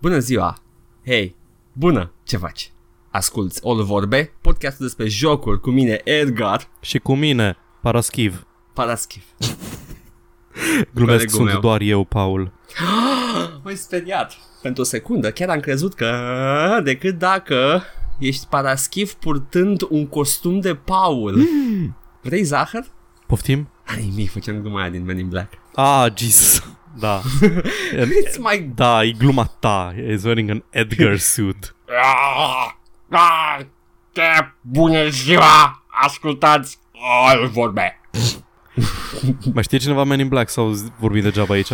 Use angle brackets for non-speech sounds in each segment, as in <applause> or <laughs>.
Bună ziua! Hei! Bună! Ce faci? Asculți All Vorbe, podcastul despre jocuri cu mine, Edgar Și cu mine, Paraschiv. Paraschiv. <laughs> Glumesc, Colegul sunt meu. doar eu, Paul. M-ai <gasps> speriat. Pentru o secundă chiar am crezut că decât dacă ești Paraschiv purtând un costum de Paul. Vrei zahăr? Poftim? Ai nimic, făceam gluma aia din Men in Black. Ah, Jesus. Da. <laughs> It's my... da, e gluma ta. He's wearing an Edgar suit. Ah, ah, ce bună ziua! Ascultați All Vorbe! <laughs> Mai știe cineva Man in Black sau vorbim degeaba aici?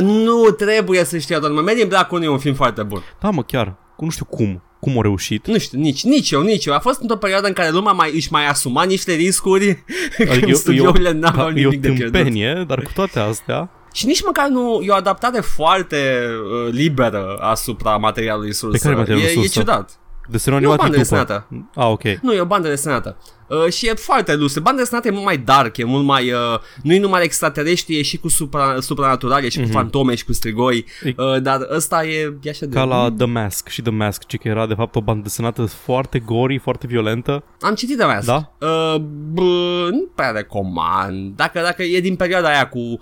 Nu trebuie să știa doar, mă, Men in Black 1 e un film foarte bun. Da, mă, chiar. Cu nu știu cum. Cum au reușit. Nu știu, nici, nici eu, nici eu. A fost într-o perioadă în care lumea mai, își mai asuma niște riscuri <laughs> când e, studiourile o- n-aveau e o nimic de pierdut. tâmpenie, dar cu toate astea, Și nici măcar nu e o adaptare foarte uh, liberă asupra materialului sursă. care materialul e, e sursă? ciudat. desenul E o animat bandă e după. desenată. Ah, ok. Nu, e o bandă desenată. Uh, și e foarte lusă. Banda desenată e mult mai dark, e mult mai... Uh, nu e numai extraterestri, e și cu supra, supranatural, e și cu fantome și cu strigoi. E- Uh, dar ăsta e, e așa de... Ca la The Mask și The Mask, ci că era de fapt o bandă desenată foarte gory, foarte violentă. Am citit de asta. Da? Uh, bă, nu prea recomand. Dacă, dacă e din perioada aia cu uh,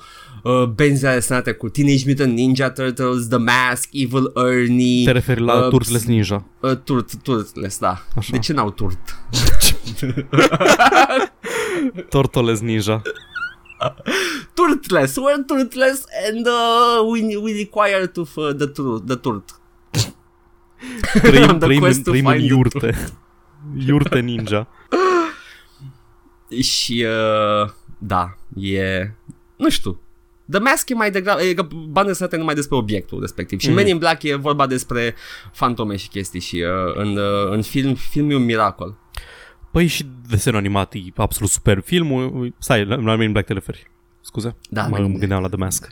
benzile desenate cu Teenage Mutant Ninja Turtles, The Mask, Evil Ernie... Te referi la uh, Turtles Ninja. Uh, turt, turtles, da. Așa. De ce n-au turt? <laughs> Turtles Ninja. Turtles, we're turtles and uh, we, we require to f- the, tur- the turt. Trăim, <laughs> The trăim, quest în, to trăim în find the iurte. Iurte ninja. <laughs> Și uh, da, e... Nu știu. The Mask e mai degrabă, e că banda desenată e numai despre obiectul respectiv. Și Mhm. Men in Black e vorba despre fantome și chestii și uh, în, uh, în film, filmul e un miracol. Păi și desenul animat e absolut super. Filmul, stai, la la Men in Black te referi. Scuze? Da, mă Men in Black. gândeam la The Mask.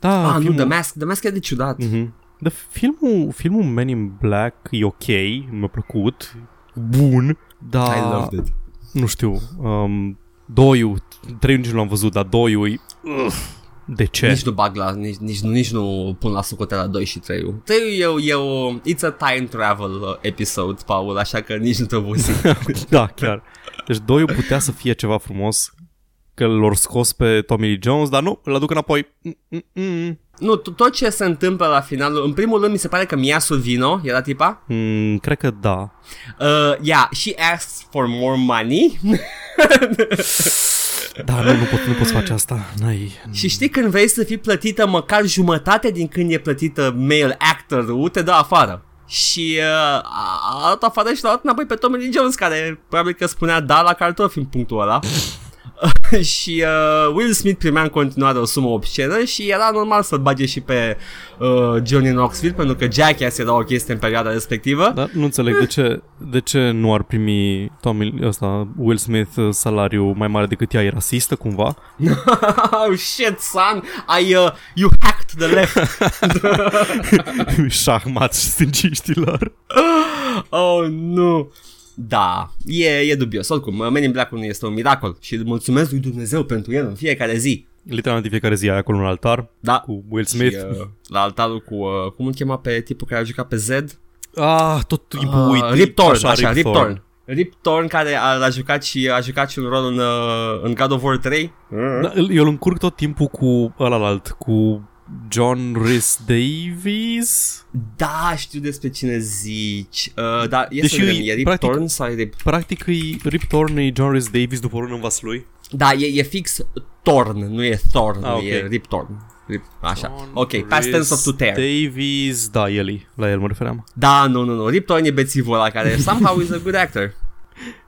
Da, Ah, nu, filmul, The Mask, The Mask e de ciudat. Mhm. De filmul, filmul Men in Black e ok, mi-a plăcut, bun, dar I loved it. nu știu, um, doiul, trei nici nu l-am văzut, dar doiul e, ugh, de ce? Nici nu bag la, nici, nici, nu, nici nu pun la socoteala 2 și 3 3 e, o- e o, it's a time travel uh, episode, Paul, așa că nici nu te obosi. <laughs> da, chiar. Deci doiul putea să fie ceva frumos, că l-au scos pe Tommy Lee Jones, dar nu, îl aduc înapoi. Mm-mm. nu, t- tot ce se întâmplă la final, în primul rând mi se pare că Mia Sorvino era tipa, Mm, cred că da. uh, yeah, she asks for more money <laughs> Da, nu, nu, pot, nu poți face asta. N-ai... și știi când vrei să fii plătită măcar jumătate din când e plătită male actor te dă afară. Și uh, a a dat afară și l-a luat înapoi pe Tommy Lee Jones care probabil că spunea da la cartofi în punctul ăla. <laughs> și uh, Will Smith primea în continuare o sumă obscenă și era normal să-l bage și pe uh, Johnny Knoxville pentru că Jackass era o chestie în perioada respectivă. Dar nu înțeleg de ce, de ce nu ar primi Tommy, ăsta, Will Smith uh, salariu mai mare decât ea. E rasistă cumva? <laughs> oh shit son, I, uh, you hacked the left. <laughs> Șahmat stângiștilor. oh nu. Da, e, e dubios. Oricum, Men in Black nu este un miracol și îl mulțumesc lui Dumnezeu pentru el în fiecare zi. Literalmente fiecare zi ai acolo un altar Da. cu Will Smith. Și, uh, la altarul cu, uh, cum îl chema pe tipul care a jucat pe Zed? Ah, tot timpul Uh, uit. Rip Torn, așa, Rip Rip Torn. Torn. Rip Torn care a, a jucat și a jucat și un rol în, uh, în God of War 3. Da, îl- eu îl încurc tot timpul cu ălalt, cu John Rhys Davies. Da, știu despre cine zici. Uh, da, e Deși să vedem, e- e Rip practic- Torn sau e Rip... Practic e Rip Torn e John Rhys Davies după rând în vaslui. Da, e, e fix Torn, nu e Thorn, Ah, ok. e Rip Torn. Rip, așa. John ok, past tense of to tear. Davies, da, el e, la el mă refeream. Da, nu, nu, nu. Rip Torn e bețivul ăla care somehow is a good actor.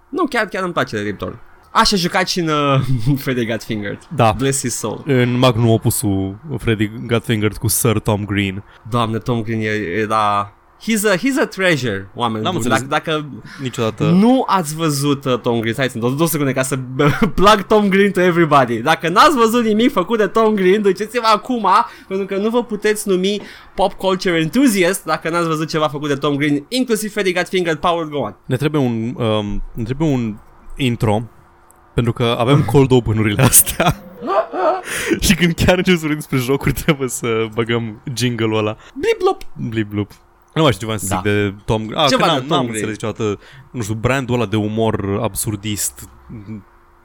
Nu, chiar, chiar îmi place de Rip Torn. Așa a jucat și în uh, <laughs> Freddy Got Fingered. Da, Bless his soul. în magnum opusul Freddy Got Fingered cu Sir Tom Green. Doamne, Tom Green e- era... He's a, he's a treasure, oameni N-am buni. înțeles. Dacă, dacă Niciodată. nu ați văzut uh, Tom Green, stai să două secunde ca să <laughs> plug Tom Green to everybody. Dacă n-ați văzut nimic făcut de Tom Green, duceți-vă acum, pentru că nu vă puteți numi pop culture enthusiast dacă n-ați văzut ceva făcut de Tom Green, inclusiv Freddy Got Fingered, Power Go On. Ne trebuie un, um, ne trebuie un intro pentru că avem cold open-urile astea. <laughs> și când chiar încep să vorbim despre jocuri, trebuie să băgăm jingle-ul ăla. Blip blop. Blip bloop. Nu mai știu ce v-am să Da. zic de Tom Green. Ah, Ceva că de n-am, Tom n-am Green. înțeles niciodată, nu știu, brandul ăla de umor absurdist.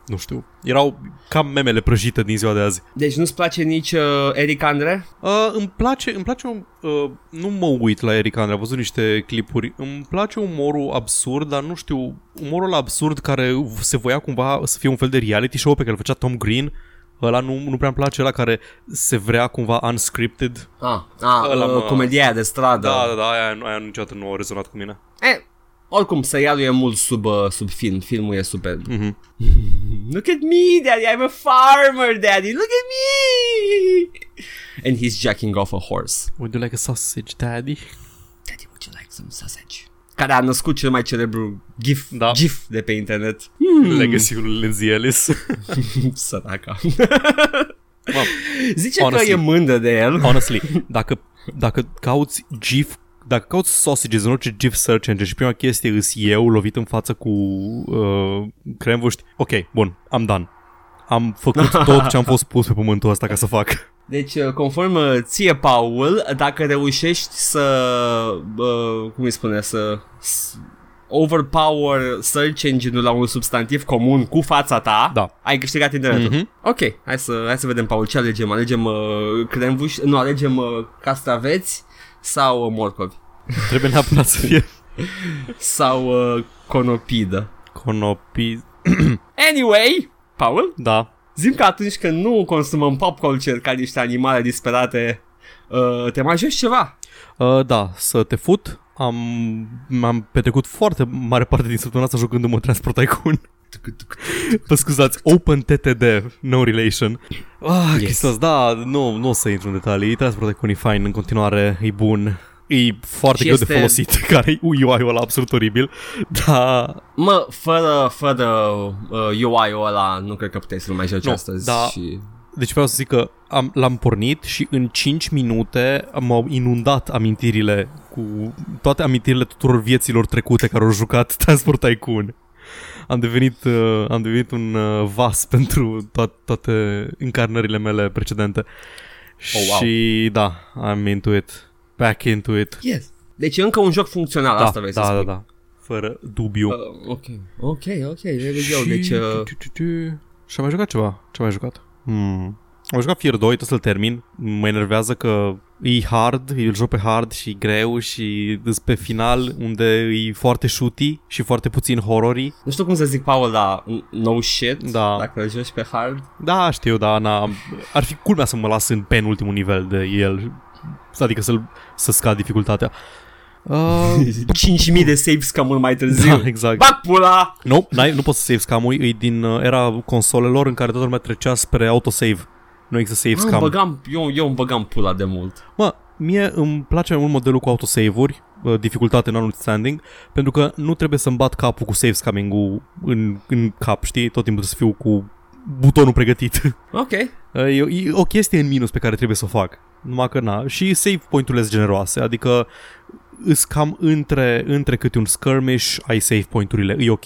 Nu știu. Erau cam memele prăjite din ziua de azi. Deci nu-ți place nici uh, Eric Andre? Uh, îmi place, îmi place un, uh, nu mă uit la Eric Andre, am văzut niște clipuri. Îmi place umorul absurd, dar nu știu, umorul ăla absurd care se voia cumva să fie un fel de reality show pe care îl făcea Tom Green. Ăla nu, nu prea îmi place, ăla care se vrea cumva unscripted. Ah, ah Ăla, uh, mă. comedia aia de stradă. Da, da, da, aia, aia niciodată nu a rezonat cu mine. Eh, oricum, serialul e mult sub, uh, sub film. Filmul e super. Mhm. <laughs> Look at me, daddy. I'm a farmer, daddy. Look at me. And he's jacking off a horse. Would you like a sausage, daddy? Daddy, would you like some sausage? Care a născut cel mai celebru gif, Da. gif de pe internet. Hmm. Legacy-ul lui Lindsay Ellis. <laughs> <laughs> Săraca. Mă, Zice Honestly. că e mândă de el. honestly, dacă, dacă cauți GIF dacă cauți sausages în orice GIF search engine și prima chestie îs eu lovit în față cu uh, cremvuști, ok, bun, am done. Am făcut <laughs> tot ce am fost pus pe pământul ăsta ca să fac. Deci, uh, conform uh, ție, Paul, dacă reușești să, uh, cum îi spune, să s- overpower search engine-ul la un substantiv comun cu fața ta, Da. ai câștigat internetul. Mhm. Ok, hai să, hai să vedem, Paul, ce alegem? Alegem uh, cremvuș, nu, alegem uh, castraveți sau uh, morcovi? Trebuie neapărat să fie Sau uh, conopidă. conopi... Anyway, Paul, Da. zim că atunci când nu consumăm pop culture ca niște animale disperate, uh, te mai joci ceva? Uh, da, să te fut. Am, am petrecut foarte mare parte din săptămâna asta jucându-mă Transport Tycoon. <laughs> Vă scuzați, Open TTD, no relation. Ah, Yes. yes. Cristos, da, nu, nu o să intru în detalii. Transport Tycoon e fine în continuare, e bun. E foarte Și greu de este- folosit, <laughs> care e UI-ul ăla absolut oribil. Da, Mă, fără, fără uh, UI-ul ăla, nu cred că puteai să-l mai joci Nu, astăzi. da. Și... deci vreau să zic că am, l-am pornit și în 5 minute m-au inundat amintirile cu toate amintirile tuturor vieților trecute care au jucat <laughs> Transport Tycoon. Am devenit, uh, am devenit un uh, vas <laughs> pentru to- toate încarnările mele precedente. Oh, wow. Și da, I'm into it. Back into it. Yes. Deci e încă un joc funcțional, Da, asta vrei da, să da, spui. da. Fără dubiu. Uh, ok, ok, ok, there we go. Deci, Și- uh, tu, tu, tu. Și am mai jucat ceva? Ce am mai jucat? Hmm. Am jucat Fear 2, trebuie să-l termin. Mă enervează că e hard, îl joc pe hard și greu și îs pe final unde e foarte shooty și foarte puțin horror nu știu cum să zic, Paul, dar no shit, Da. dacă îl joci pe hard. Da, știu, da, na, ar fi culmea să mă las în penultimul nivel de el. Adică să să scad dificultatea. Uh, <laughs> 5.000 de saves ca mult mai târziu. da, exact. Bag pula! Nu, n-ai, nu poți să save scam-ul, e din uh, era consolelor în care toată lumea trecea spre autosave. Nu există save Eu îmi scam. băgam, eu, eu îmi băgam pula de mult. Mă, mie îmi place mai mult modelul cu autosave-uri, uh, dificultate non-standing, pentru că nu trebuie să-mi bat capul cu save scamming-ul în, în cap, știi? Tot timpul să fiu cu butonul pregătit. <laughs> Ok. Uh, E, e o chestie în minus pe care trebuie să o fac. Numai că na. Și save point-urile sunt generoase, adică îs cam între, între câte un skirmish ai save point-urile, e ok.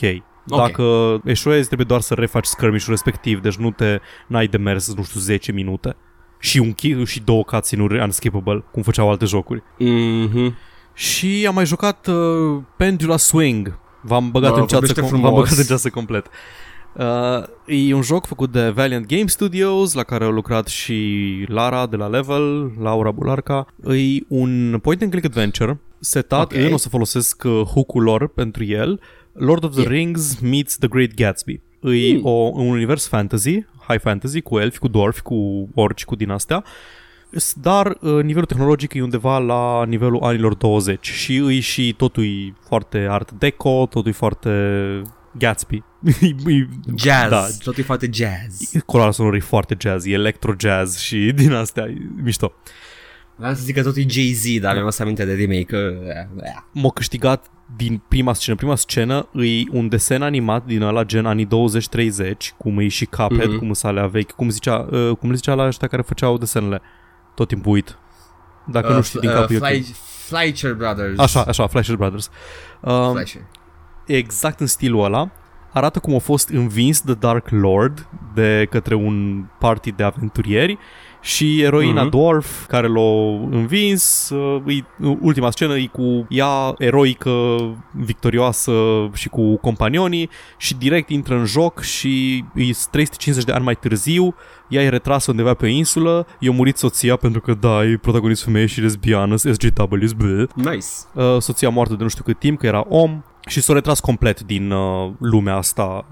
Ok. Dacă eșuezi, trebuie doar să refaci skirmish-ul respectiv, deci nu te n-ai de mers, nu știu, 10 minute. Și, un ki- și două cutscene-uri unskippable, cum făceau alte jocuri. Mhm. Și am mai jucat uh, Pendula Swing. V-am băgat, Bă, în ceață, vorbește com- frumos. v-am băgat în ceață complet. Uh, e un joc făcut de Valiant Game Studios, la care au lucrat și Lara de la Level, Laura Bularca. E un point-and-click adventure setat Ok. în, o să folosesc uh, hook-ul lor pentru el, Lord of the Yeah. Rings meets The Great Gatsby. E Hmm. o, un univers fantasy, high fantasy, cu elfi, cu dwarfi, cu orci, cu din astea, S- dar uh, nivelul tehnologic e undeva la nivelul anilor 20 și îi și totul e foarte art deco, totul e foarte Gatsby. <laughs> E- e- Jazz. Da, Totul e foarte jazz. coloarea sonoră e foarte jazz, e electro jazz și din astea e mișto. Vreau să zic că totul e Jay-Z, dar mi-am să aminte de remake. Că... M-a câștigat din prima scenă. Prima scenă e un desen animat din ăla gen anii 20-30, cum e și Cuphead, Mhm. cum sunt alea vechi, cum zicea, uh, cum le zicea la ăștia care făceau desenele. Tot timpul uit. Dacă nu știi din capul uh, Fly, Fleischer Brothers. Așa, așa, Fleischer Brothers. Uh, Fleischer. exact în stilul ăla. arată cum a fost învins de Dark Lord de către un party de aventurieri și eroina mm-hmm. Dwarf care l-a învins, uh, e, ultima scenă e cu ea eroică, victorioasă și cu companionii și direct intră în joc și e 350 de ani mai târziu, ea e retrasă undeva pe o insulă, i-a murit soția pentru că da, e protagonist femeie și lesbiană, SJWs, bă. Nice. Uh, soția moartă de nu știu cât timp, că era om și s-a retras complet din uh, lumea asta,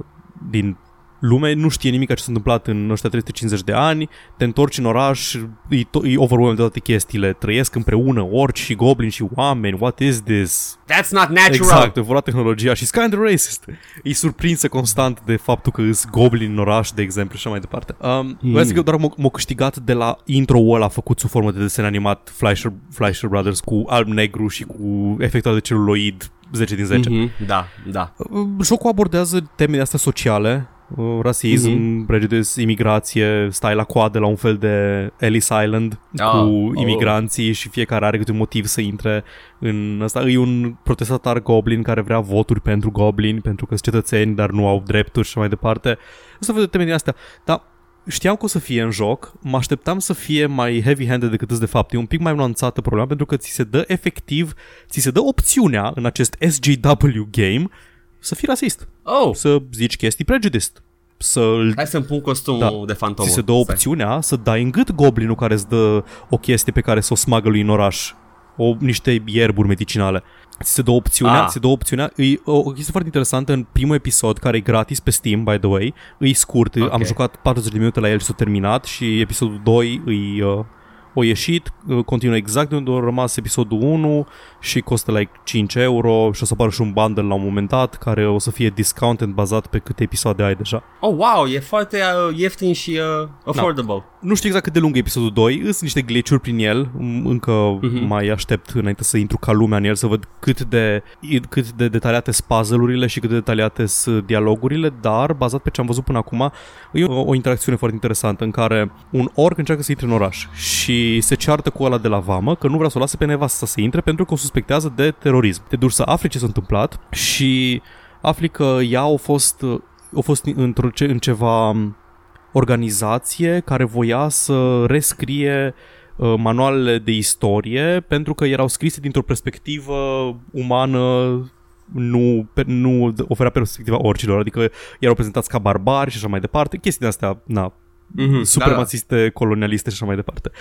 din lume nu știe nimic ce s-a întâmplat în ăștia 350 de ani, te întorci în oraș, e, to- e overwhelmed de toate chestiile, trăiesc împreună orci și goblini și oameni, what is this? That's not natural. Exact, vor tehnologia și kind of racist. E surprinsă constant de faptul că îs goblini în oraș, de exemplu, și așa mai departe. Um, mm. Vreau să zic că doar m-a, m-a câștigat de la intro-ul ăla făcut sub formă de desen animat Fleischer, Fleischer Brothers cu alb-negru și cu efectul de celuloid 10 din 10. Mm-hmm. Da, da. Uh, Jocul abordează temele astea sociale, uh, rasism, mm-hmm. prejudice, imigrație, stai la coadă la un fel de Ellis Island Ah, cu oh. imigranții și fiecare are câte un motiv să intre în asta. E un protestatar goblin care vrea voturi pentru goblin, pentru că sunt cetățeni, dar nu au drepturi și mai departe. Asta văd teme din astea. Dar știam că o să fie în joc, mă așteptam să fie mai heavy-handed decât îs de fapt. E un pic mai nuanțată problema pentru că ți se dă efectiv, ți se dă opțiunea în acest SJW game să fii rasist, Oh, să zici chestii prejudiced, să îl hai să-mi pun costumul Da. de fantomă. ți se dă Stai. opțiunea să dai în gât goblinul care îți dă o chestie pe care să o smagă lui în oraș. O, niște ierburi medicinale. Ți se dă opțiunea, Ah. ți se dă opțiunea. E o, o chestie foarte interesantă în primul episod, care e gratis pe Steam, by the way. E scurt, Ok. am jucat 40 de minute la el și s-a terminat și episodul 2 e... Uh, o ieșit, uh, continuă exact de unde a rămas episodul 1 și costă like 5 euro și o să apară și un bundle la un moment dat care o să fie discounted bazat pe câte episoade ai deja. Oh, wow, e foarte uh, ieftin și uh, affordable. Nu știu exact cât de lung e episodul 2, sunt niște glitch prin el, m- încă Mhm. mai aștept înainte să intru ca lumea în el să văd cât de, cât de detaliate sunt puzzle-urile și cât de detaliate sunt dialogurile, dar bazat pe ce am văzut până acum, e o, o interacțiune foarte interesantă în care un orc încearcă să intre în oraș și se ceartă cu ăla de la vamă că nu vrea să o lase pe nevastă să intre pentru că o suspectează de terorism. Te duci să afli ce s-a întâmplat și afli că ea a fost, a fost într-o, ce- în ceva organizație care voia să rescrie uh, manualele de istorie pentru că erau scrise dintr-o perspectivă umană nu, pe, nu oferea perspectiva orcilor, adică erau prezentați ca barbari și așa mai departe, chestii de astea, na, Mhm, supremațiste, colonialiste și așa mai departe.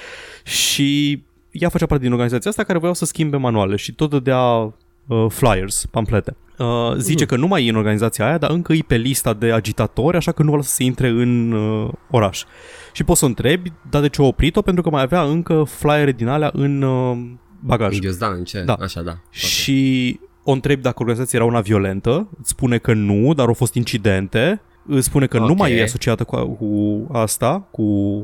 Și ea făcea parte din organizația asta care voiau să schimbe manuale și tot dădea uh, flyers, pamflete. Uh, zice că nu mai e în organizația aia, dar încă e pe lista de agitatori, așa că nu vrea să se intre în uh, oraș. Și poți să o întrebi, dar de ce a oprit-o? Pentru că mai avea încă flyere din alea în uh, bagaj. În ghiozdan, în ce? Da. Așa, da. Ok. Și o întrebi dacă organizația era una violentă, îți spune că nu, dar au fost incidente, îți spune că nu Ok. mai e asociată cu, cu asta, cu uh,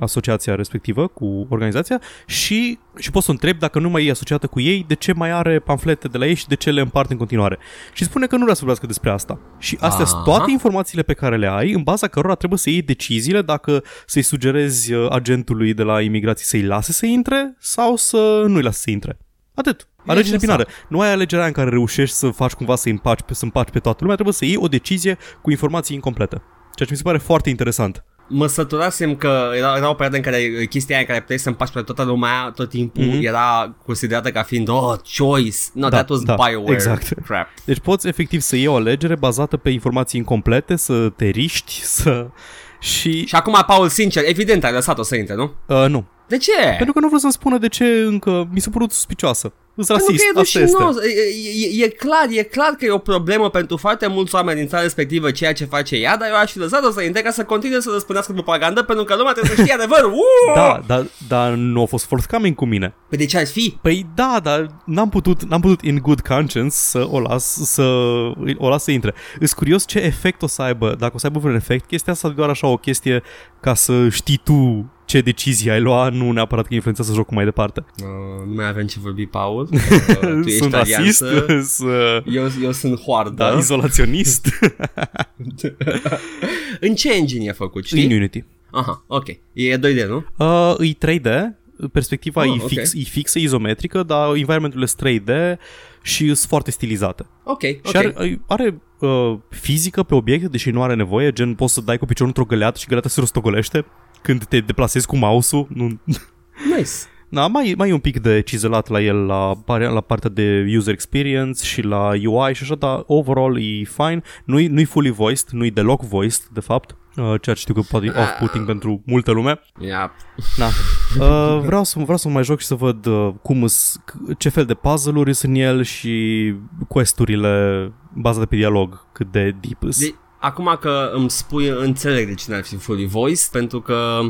asociația respectivă, cu organizația și, și poți să o întrebi dacă nu mai e asociată cu ei, de ce mai are pamflete de la ei și de ce le împarte în continuare. Și spune că nu vrea să vorbească despre asta. Și astea sunt Aha. toate informațiile pe care le ai, în baza cărora trebuie să iei deciziile dacă să-i sugerezi uh, agentului de la imigrație să-i lase să intre sau să nu-i lase să intre. Atât. Alegere Interesant. binară. Nu ai alegerea în care reușești să faci cumva să împaci pe, să împaci pe toată lumea, trebuie să iei o decizie cu informații incomplete. Ceea ce mi se pare foarte interesant. Mă săturasem că era, era o perioadă în care chestia aia în care puteai să împaci pe toată lumea tot timpul Mhm. era considerată ca fiind oh, choice. No, Da, that was da, Bioware exact. crap. Deci poți efectiv să iei o alegere bazată pe informații incomplete, să te riști, să... Și... Și acum, Paul, sincer, evident ai lăsat-o să intre, nu? Uh, nu. De ce? Pentru că nu vreau să-mi spună de ce încă mi s-a părut suspicioasă. Îs Pentru rasist, că e asta este. rușinos. E, e, e, clar, e clar că e o problemă pentru foarte mulți oameni din țara respectivă ceea ce face ea, dar eu aș fi lăsat-o să intre ca să continue să răspândească propagandă pentru că lumea trebuie să știe adevărul. <laughs> Uuuu! Da, dar dar nu a fost forthcoming cu mine. Păi de ce ar fi? Păi da, dar n-am putut, n-am putut in good conscience să o las să o las să intre. Îs curios ce efect o să aibă, dacă o să aibă vreun efect, chestia asta e doar așa o chestie ca să știi tu ce decizie ai lua, nu neapărat că influențează jocul mai departe. Uh, nu mai avem ce vorbi, Paul. <laughs> Uh, tu ești Sunt rasist, alianță. sunt, uh, Eu, eu sunt hoardă. da, izolaționist. <laughs> În ce engine e făcut, știi? În Unity. Aha, ok. E 2D, nu? Uh, e 3D, perspectiva Oh, e, ok. fix, e fixă, izometrică, dar environmentul e 3D și sunt foarte stilizate. Ok, Și ok. are, are uh, fizică pe obiecte, deși nu are nevoie, gen poți să dai cu piciorul într-o găleată și găleata se rostogolește când te deplasezi cu mouse-ul. Nu... Nice. <laughs> Da, mai, mai e un pic de cizelat la el la, pare- la partea de user experience și la UI și așa, dar overall e fine. Nu-i, nu-i fully voiced, nu-i deloc voiced, de fapt, uh, ceea ce știu că poate e off-putting pentru multă lume. Yeah. Na. <laughs> Uh, vreau, să, vreau să mă mai joc și să văd uh, cum îs, ce fel de puzzle-uri sunt în el și questurile bazate pe dialog, cât de deep îs. De, acum că îmi spui, înțeleg de cine ar fi fully voiced, pentru că...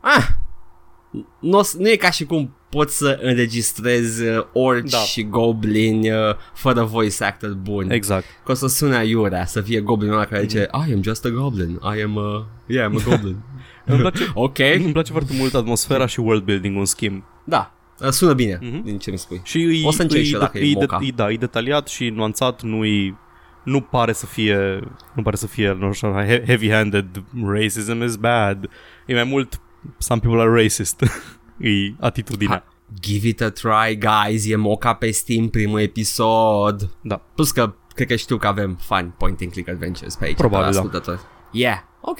Ah, nu, nu e ca și cum poți să înregistrezi uh, orci Da. și goblini uh, fără voice actor bun. Exact. Că o să sune aiurea să fie goblinul ăla care zice I am just a goblin, I am a... Yeah, I'm a goblin. <laughs> Îmi place, <laughs> ok, îmi place foarte mult atmosfera și world building-ul în schimb. da, uh, sună bine Mhm. din ce mi spui. Și îi, O să încerc îi, și eu dacă e îi, moca. de, da, e detaliat și nuanțat, nu nu pare să fie nu pare să fie nu știu, he- heavy-handed racism is bad. E mai mult some people are racist. <laughs> e atitudinea. Give it a try, guys, e moca pe Steam primul episod. Da. Plus că cred că știu că avem fun point and click adventures pe aici. Probabil, pe da. ascultători. Yeah, ok.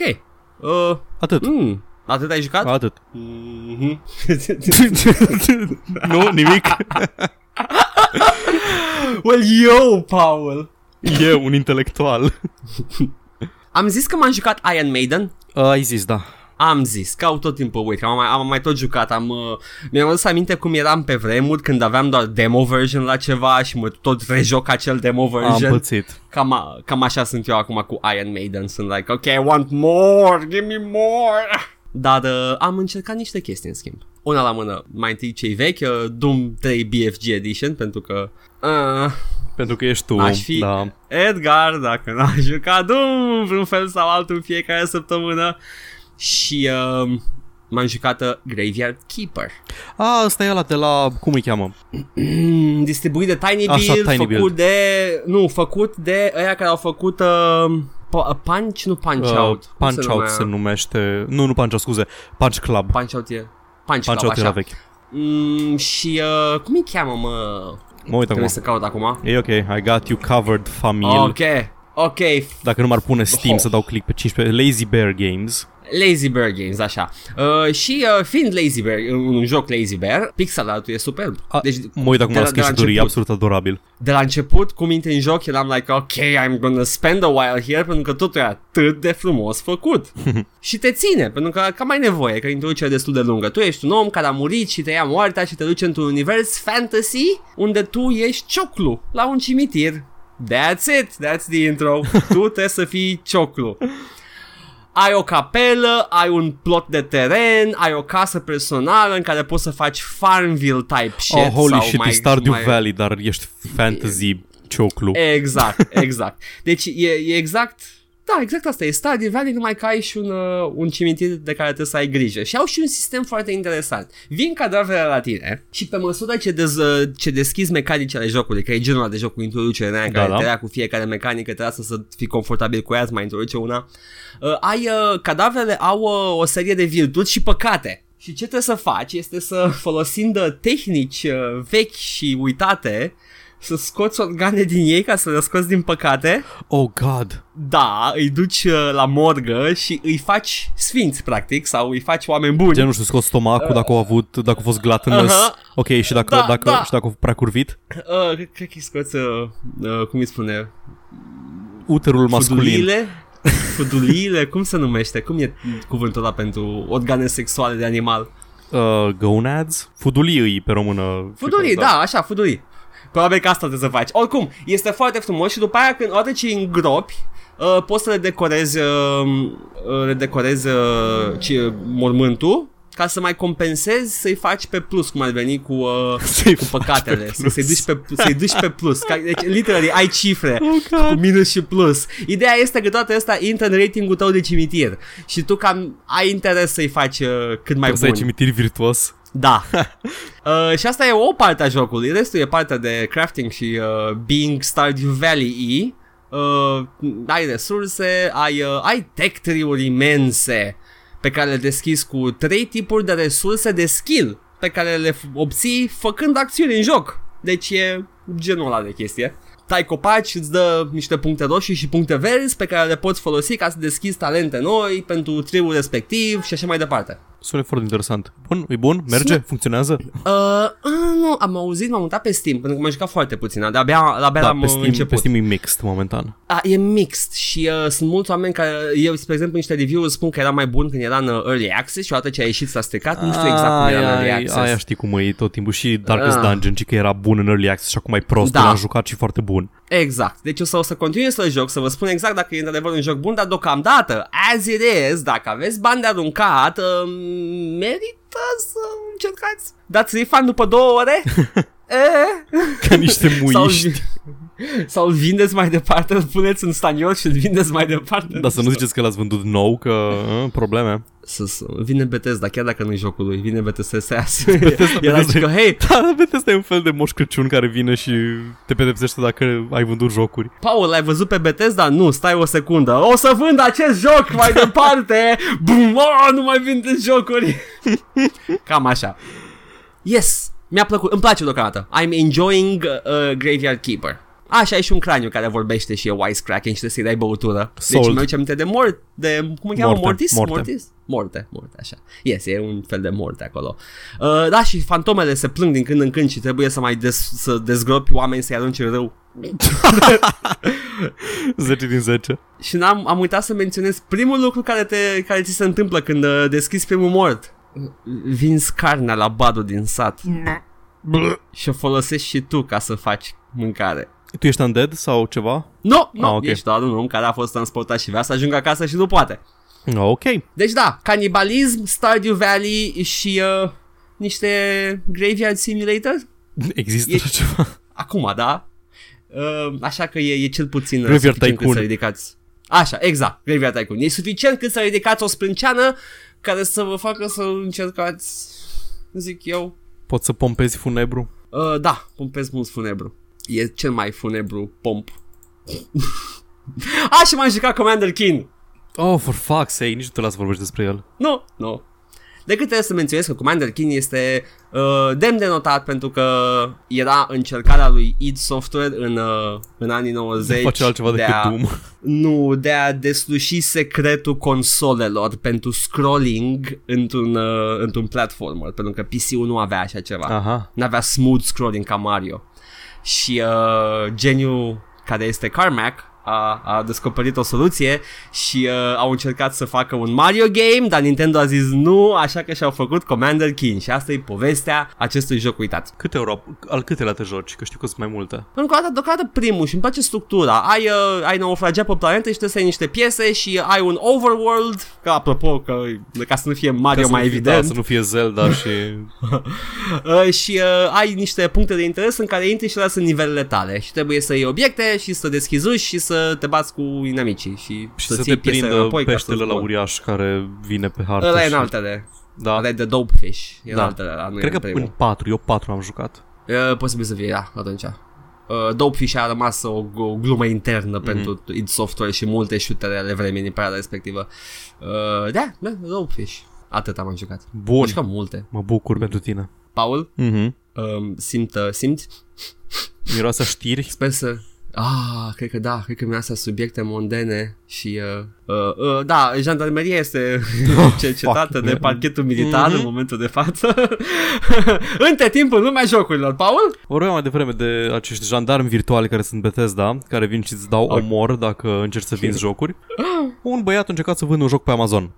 Uh, Atât. mm, atât ai jucat? Atât. Mhm. <laughs> nu, nimic. well, yo, Paul. E un intelectual. <laughs> Am zis că m-am jucat Iron Maiden. Uh, ai zis, da. Am zis, că au tot timpul uit, că am mai, am mai tot jucat, am, uh, mi-am adus aminte cum eram pe vremuri când aveam doar demo version la ceva și mă tot rejoc acel demo Am version. pățit. Cam, a- cam așa sunt eu acum cu Iron Maiden, sunt like, ok, I want more, give me more. Dar uh, am încercat niște chestii în schimb. Una la mână, mai întâi cei vechi, uh, Doom 3 BFG Edition, pentru că... Uh, Pentru că ești tu. Aș fi- Da. Edgar, dacă n-aș jucat Doom vreun fel sau altul în fiecare săptămână. Și uh, m-am jucat uh, Graveyard Keeper. A, ăsta e ăla de la... Cum îi cheamă? Mm, distribuit de Tiny Așa, Build, Tiny făcut Build. de... Nu, făcut de ăia care au făcut... Uh, po- Punch, nu Punch Uh, Out. Cum Punch Out numea? se numește... Nu, nu Punch Out, scuze. Punch Club. Punch Out e... Punch, Punch Club, Out era așa. vechi. Mm, și uh, cum îi cheamă, mă? Mă uit acum. Trebuie să caut acum. E ok, I got you covered, famil. Ok, ok. Dacă nu m-ar pune Steam Oh. să dau click pe 15, Lazy Bear Games. Lazy Bear Games, așa. Uh, și uh, fiind Lazy Bear, un, un joc Lazy Bear, pixel art e superb. A, deci, mă uit acum de la la- de la sketch-uri, e început. absolut adorabil. de la început, cum intri în joc, eram like, ok, I'm gonna spend a while here, pentru că totul e atât de frumos făcut. <laughs> și te ține, pentru că cam ai nevoie, că introducerea e destul de lungă. Tu ești un om care a murit și te ia moartea și te duce într-un univers fantasy, unde tu ești cioclu la un cimitir. That's it, that's the intro. tu trebuie să fii cioclu. <laughs> Ai o capelă, ai un plot de teren, ai o casă personală în care poți să faci Farmville type shit oh, holy sau shit, mai, e Stardew mai... Valley, dar ești fantasy cioclu. Exact, exact. Deci e, e exact da, exact asta e Stardew Valley, numai că ai și un, uh, un cimitir de care trebuie să ai grijă. Și au și un sistem foarte interesant. Vin cadavere la tine și pe măsură ce, dez, uh, ce deschizi mecanicile jocului, că e genul ăla de joc cu introducere în aia, Da, care da. te ia cu fiecare mecanică, trebuie să, să fii confortabil cu ea, să mai introduce una. Uh, ai, uh, cadavrele au uh, o serie de virtuți și păcate. Și ce trebuie să faci este să, folosind uh, tehnici uh, vechi și uitate, să scoți organe din ei ca să le scoți din păcate. Oh, God. Da, îi duci uh, la morgă și îi faci sfinți, practic, sau îi faci oameni buni. Gen, nu știu, scos stomacul dacă au avut, dacă a fost gluttonous. Aha. Ok, și dacă, Da, dacă, da. și dacă a prea curvit. Uh, cred- cred că îi scoți, uh, uh, cum îi spune, Uterul masculin. fuduliile. Fuduliile, cum se numește? Cum e cuvântul ăla pentru organe sexuale de animal? Uh, gonads? Fudulii îi pe română. Fudulii, da, așa, fudulii. Probabil că asta trebuie să faci. Oricum, este foarte frumos și după aia când odată ce îi îngropi, uh, poți să le decorezi, uh, uh, le decorezi uh, ci, mormântul ca să mai compensezi să-i faci pe plus, cum ar veni cu, uh, Să-i cu faci păcatele, pe să, plus. să-i, duci pe, să-i duci pe plus. Ca, deci, literally, ai cifre Oh, cu God. minus și plus. Ideea este că toate astea intră în ratingul tău de cimitir și tu cam ai interes să-i faci uh, cât mai Să ai bun. cimitir virtuos. Da. <laughs> uh, și asta e o parte a jocului. Restul e partea de crafting și uh, being Stardew Valley-y. Uh, ai resurse, ai, uh, ai tech tree-uri imense pe care le deschizi cu trei tipuri de resurse de skill pe care le f- obții făcând acțiuni în joc. Deci e genul ăla de chestie. Tai copaci, îți dă niște puncte roșii și puncte verzi pe care le poți folosi ca să deschizi talente noi pentru triul respectiv și așa mai departe. Sună foarte interesant. Bun, e bun? Merge? Sună- Funcționează? Uh, uh, nu, am auzit, m-am mutat pe Steam, pentru că m-am jucat foarte puțin, de abia, abia Da, l-am pe uh, Steam, început. pe Steam e mixed momentan. A, e mixed și uh, sunt mulți oameni care, eu, spre exemplu, niște review-uri spun că era mai bun când era în uh, Early Access și odată ce a ieșit s-a stricat, nu știu exact cum era în Early Aia- Access. Aia știi cum e tot timpul și Darkest Ah. Dungeon, ci că era bun în Early Access și acum e prost, Da. da. l-am jucat și foarte bun. Exact. Deci o să, o să continui să joc, să vă spun exact dacă e într-adevăr un joc bun, dar deocamdată, as it is, dacă aveți bani de aruncat, uh, merită să încercați. Dați refund după două ore? <laughs> e? Ca niște <laughs> Sau, muiști. sau îl vindeți mai departe, îl puneți în staniol și îl vindeți mai departe. Dar să nu ziceți că l-ați vândut nou, că uh, probleme. Să, să, vine Bethesda, chiar dacă nu e jocul lui, vine Bethesda să iasă. <laughs> Era Bethesda- că, hei, <laughs> Da, Bethesda e un fel de moș Crăciun care vine și te pedepsește dacă ai vândut jocuri. Paul, ai văzut pe Bethesda? Nu, stai o secundă. O să vând acest joc mai <laughs> departe. Bum, oh, nu mai vindeți jocuri. Cam așa. Yes, mi-a plăcut, îmi place deocamdată. I'm enjoying uh, Graveyard Keeper. Așa, e și un craniu care vorbește și e wisecracking și trebuie să-i dai băutură. Deci Sold. mi-aduce aminte de mort, de, cum îl cheamă, Morte, Mortis? morte. Mortis? Morte, morte, așa. Yes, e un fel de morte acolo. Uh, da, și fantomele se plâng din când în când și trebuie să mai des, să dezgropi oameni să-i arunci în râu. <laughs> 10 din 10. Și n-am, am uitat să menționez primul lucru care, te, care ți se întâmplă când uh, deschizi primul mort. Vinzi carnea la badul din sat și o folosești și tu ca să faci mâncare. Tu ești undead sau ceva? Nu, nu, Ah, ok. ești doar un om care a fost transportat și vrea să ajungă acasă și nu poate. Ah, ok. Deci da, canibalism, Stardew Valley și uh, niște Graveyard Simulator. Există E- așa ceva? Acum, da? Uh, așa că e, e cel puțin uh, Graveyard suficient cât Tycoon. să ridicați. Așa, exact, Graveyard Tycoon. E suficient cât să ridicați o sprânceană care să vă facă să încercați, zic eu, Poți să pompezi funebru? uh, da, pompez mult funebru. E cel mai funebru pomp. A, <laughs> și m-am jucat Commander King. Oh, for fuck's sake, nici nu te las să vorbești despre el. Nu, nu. Decât trebuie să menționez că Commander King este uh, demn de notat pentru că era încercarea lui id Software în, uh, în anii 90 Nu face altceva de decât a, Doom. <laughs> Nu, de a desluși secretul consolelor pentru scrolling într-un, uh, într-un platformer, pentru că PC-ul nu avea așa ceva. Aha. N-avea smooth scrolling ca Mario. Și uh, geniul care este Carmack a, a descoperit o soluție și uh, au încercat să facă un Mario game, dar Nintendo a zis nu, așa că și-au făcut Commander King și asta e povestea acestui joc uitat. Câte ori, al câtelea te joci? Că știu că sunt mai multe. Încă o dată, deocamdată primul și îmi place structura. Ai, uh, ai naufragia pe planetă și trebuie să ai niște piese și ai un overworld, ca apropo, că, ca să nu fie Mario Ca să mai nu fie- evident. Da, să nu fie Zelda <laughs> și... Uh, și uh, ai niște puncte de interes în care intri și ăla sunt nivelele tale și trebuie să iei obiecte și să deschizi uși și să te bați cu inamicii și, Și să-ți să iei te piese prindă înapoi ca peștele să la uriaș care vine pe hartă. Ăla e și... în altele. Da. Ăla e de Dopefish. E în Da. altele, ăla, nu Cred e că în primul. în 4, eu 4 am jucat. Uh, posibil să fie, da, atunci. Uh, Dopefish a rămas o, o glumă internă mm-hmm. pentru id Software și multe shootere ale vremii din perioada respectivă. Uh, da, da, Dopefish. Atât am jucat. Bun, Am jucat multe. mă bucur pentru tine. Paul, Mhm. um, simt, uh, simți? Miroase a știri. Sper să... Ah, cred că da, cred că mi-a subiecte mondene și uh, uh, uh, da, jandarmeria este <laughs> <laughs> cercetată fuck, de man. parchetul militar Mhm. în momentul de față. <laughs> Între timp în lumea jocurilor, Paul? Vorbeam mai devreme de acești jandarmi virtuali care sunt Bethesda, care vin și îți dau Ok. omor dacă încerci să vinzi jocuri. Un băiat a încercat să vândă un joc pe Amazon.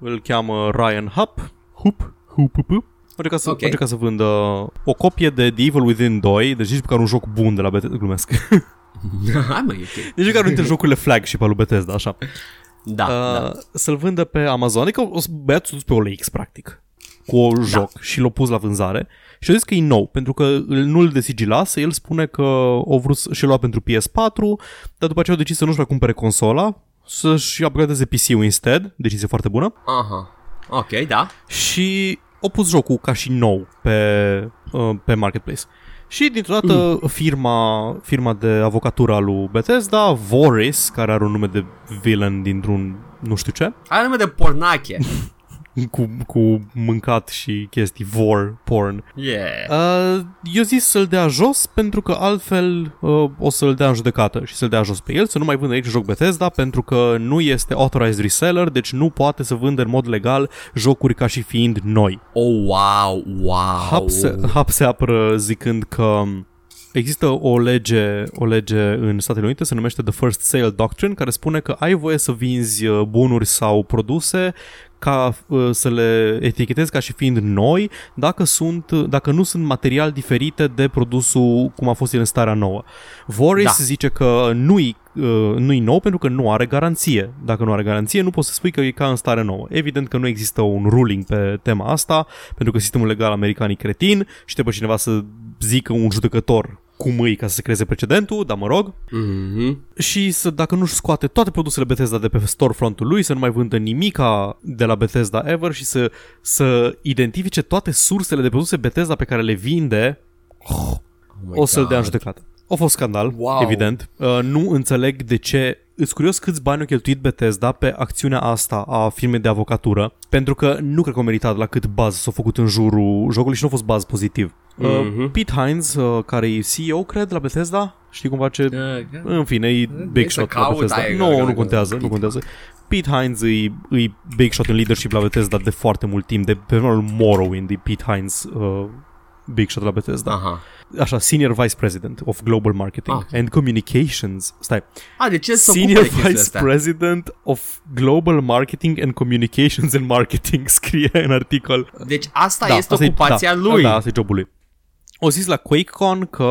Îl cheamă Ryan Hupp. Hup, hup, hup, hup. A încercat, să, Ok. a încercat să vândă o copie de The Evil Within 2, deci nici măcar un joc bun de la Bethesda, glumesc. Hai mă, e ok. Deci măcar unul dintre jocurile flagship al lui Bethesda, așa. Da, uh, da. Să-l vândă pe Amazon, adică o să- băiatul s-a dus pe OLX, practic, cu un Da. joc și l-a pus la vânzare și a zis că e nou, pentru că îl- nu-l desigilase, el spune că o vrut să- și-l lua pentru PS4, dar după aceea a decis să nu-și mai cumpere consola, să-și upgradeze PC-ul instead, decizie foarte bună, Aha. Ok, da. și a pus jocul ca și nou pe, uh, pe Marketplace. Și dintr-o dată mm. firma, firma de avocatură a lui Bethesda, Voris, care are un nume de villain dintr-un nu știu ce, Are nume de pornache. <laughs> cu, cu mâncat și chestii, vor, porn. Yeah. Uh, eu zis să-l dea jos pentru că altfel uh, o să-l dea în judecată și să-l dea jos pe el, să nu mai vândă aici joc Bethesda pentru că nu este authorized reseller, deci nu poate să vândă în mod legal jocuri ca și fiind noi. Oh, wow, wow. Hub se, Hub se apără zicând că Există o lege, o lege în Statele Unite, se numește The First Sale Doctrine, care spune că ai voie să vinzi uh, bunuri sau produse ca uh, să le etichetezi ca și fiind noi dacă, sunt, dacă nu sunt material diferite de produsul cum a fost el în starea nouă. Voris da. zice că nu-i, uh, nu-i nou pentru că nu are garanție. Dacă nu are garanție, nu poți să spui că e ca în stare nouă. Evident că nu există un ruling pe tema asta, pentru că sistemul legal american e cretin și trebuie cineva să zică un judecător cum îi ca să se creeze precedentul, dar mă rog. Mm-hmm. Și să, dacă nu-și scoate toate produsele Bethesda de pe storefront-ul lui, să nu mai vândă nimica de la Bethesda ever și să, să identifice toate sursele de produse Bethesda pe care le vinde, oh, oh o să-l dea în judecată. A fost scandal, Wow. evident. Uh, nu înțeleg de ce Îți curios câți bani au cheltuit Bethesda pe acțiunea asta a firmei de avocatură, pentru că nu cred că au meritat la cât buzz s-a făcut în jurul jocului și nu a fost buzz pozitiv. Uh, Mhm. Pete Hines, uh, care e CEO, cred, la Bethesda, știi cum face... Uh, În fine, e big să shot la caut, Bethesda. ai, Nu, ai, nu ai, contează, ai, nu contează. Pete Hines e, e big shot în leadership la Bethesda de foarte mult timp, de pe urmă Morrowind, e Pete Hines uh, big shot la Bethesda. Aha. Așa, Senior Vice President of Global Marketing Ah. and Communications. Stai. A, de ce să Senior ocupe de Vice astea? President of Global Marketing and Communications and Marketing <laughs> scrie în articol. Deci asta Da, este asta e- ocupația da, lui. Da, asta e jobul lui. O zis la QuakeCon că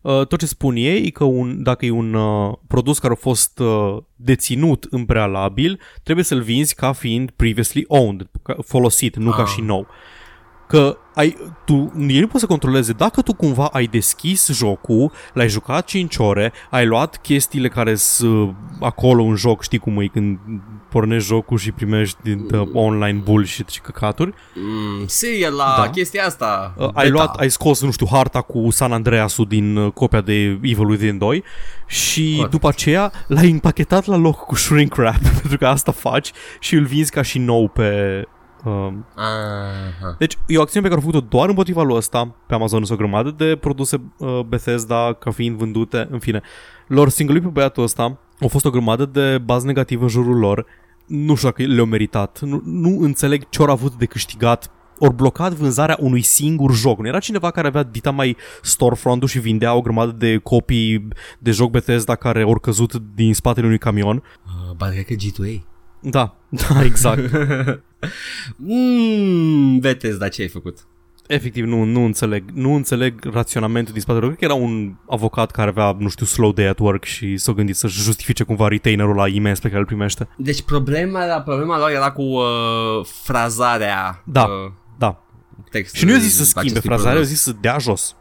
uh, tot ce spun ei e că un, dacă e un uh, produs care a fost uh, deținut în prealabil, trebuie să-l vinzi ca fiind previously owned, ca- folosit, nu ca Ah. și nou. Că ai, tu, ei nu poți să controleze dacă tu cumva ai deschis jocul, l-ai jucat 5 ore, ai luat chestiile care sunt acolo în joc, știi cum e când pornești jocul și primești din uh, online bullshit și căcaturi, Mm, serial la Da. chestia asta. Uh, ai beta. luat, ai scos, nu știu, harta cu San Andreasul din uh, copia de Evil Within 2 și Corect. după aceea l-ai împachetat la loc cu shrink wrap <laughs> pentru că asta faci și îl vinzi ca și nou pe... Um, Aha. deci e o acțiune pe care au făcut-o doar împotriva lui ăsta. Pe Amazon sunt o grămadă de produse uh, Bethesda ca fiind vândute, în fine. Lor singului pe băiatul ăsta au fost o grămadă de bază negativă în jurul lor. Nu știu dacă le-au meritat. Nu, nu înțeleg ce au avut de câștigat ori blocat vânzarea unui singur joc. Nu era cineva care avea dita mai storefront-ul și vindea o grămadă de copii de joc Bethesda care au căzut din spatele unui camion. Uh, ba, cred că G2A. Da, da, <laughs> exact. Mmm, Bethesda, ce ai făcut? Efectiv, nu, nu înțeleg. Nu înțeleg raționamentul din spatele. Cred că era un avocat care avea, nu știu, slow day at work și s-a gândit să-și justifice cumva retainerul la imens pe care îl primește. Deci problema, era, problema lor era cu uh, frazarea Da. uh, da. textului Și nu i-a zis să schimbe acestui frazarea, i-a produs. zis să dea jos.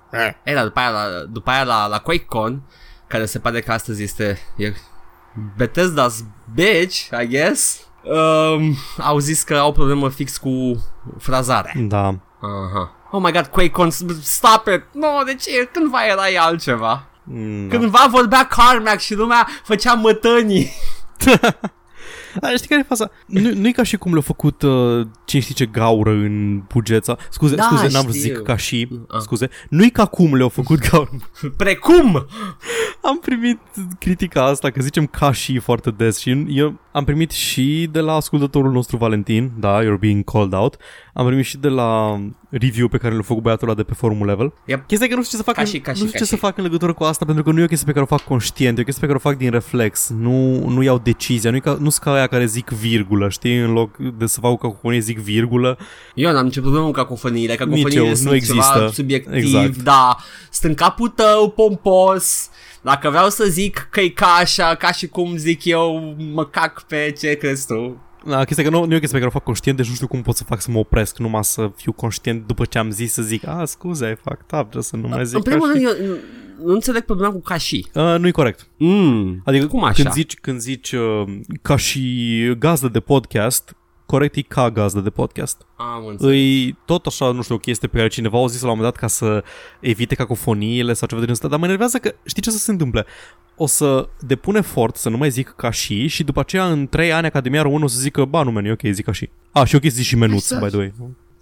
Ei, dar după aia, la, după aia la, la QuakeCon, care se pare că astăzi este e Bethesda's bitch, I guess, um, au zis că au problemă fix cu frazarea. Da. Aha. Oh my god, QuakeCon, stop it! No, de ce? Cândva era e altceva. Mm, da. Cândva vorbea Carmack și lumea făcea mătănii. <laughs> A, știi care e faza? Nu, nu e ca și cum le-a făcut uh, cine știe ce gaură în bugeța. Scuze, Da, scuze, n-am vrut să știu. zic ca și, Ah. scuze. Nu e ca cum le-au făcut <laughs> gaură. Precum! Am primit critica asta, că zicem ca și foarte des și eu am primit și de la ascultătorul nostru Valentin, da, you're being called out, am primit și de la review pe care l-a făcut băiatul ăla de pe forumul level. Yep. Chestia e că nu știu ce să fac, Ca în, și- ca nu și- știu ca ce să și. fac în legătură cu asta, pentru că nu e o chestie pe care o fac conștient, e o chestie pe care o fac din reflex, nu, nu iau decizia, nu, e ca, nu sunt ca aia care zic virgulă, știi, în loc de să fac o cacofonie zic virgulă. Eu n-am nicio problemă cu cacofoniile, cacofoniile Nici eu, sunt nu există. ceva subiectiv, Exact. da, sunt în capul tău, pompos, dacă vreau să zic că e ca așa, ca și cum zic eu, mă cac pe ce crezi tu. Da, chestia e că nu, nu e o chestie pe care o fac conștient, deci nu știu cum pot să fac să mă opresc, numai să fiu conștient după ce am zis să zic, a, scuze, ai fucked up, trebuie să nu mai zic în primul ca rând, și... eu nu- nu înțeleg problema cu ca și. Uh, nu-i corect. Mm. Adică Cum așa? când zici, când zici uh, ca și gazdă de podcast, corect, e ca gazdă de podcast. Am înțeles. Îi tot așa, nu știu, o chestie pe care cineva a zis la un moment dat ca să evite cacofoniile sau ceva de genul ăsta, dar mă enervează că știi ce să se întâmple? O să depun efort să nu mai zic ca și și după aceea în 3 ani Academia Română o să zică, ba nu, man, e ok, zic ca și. A, și ok, zic și menuț, Exact. by the way.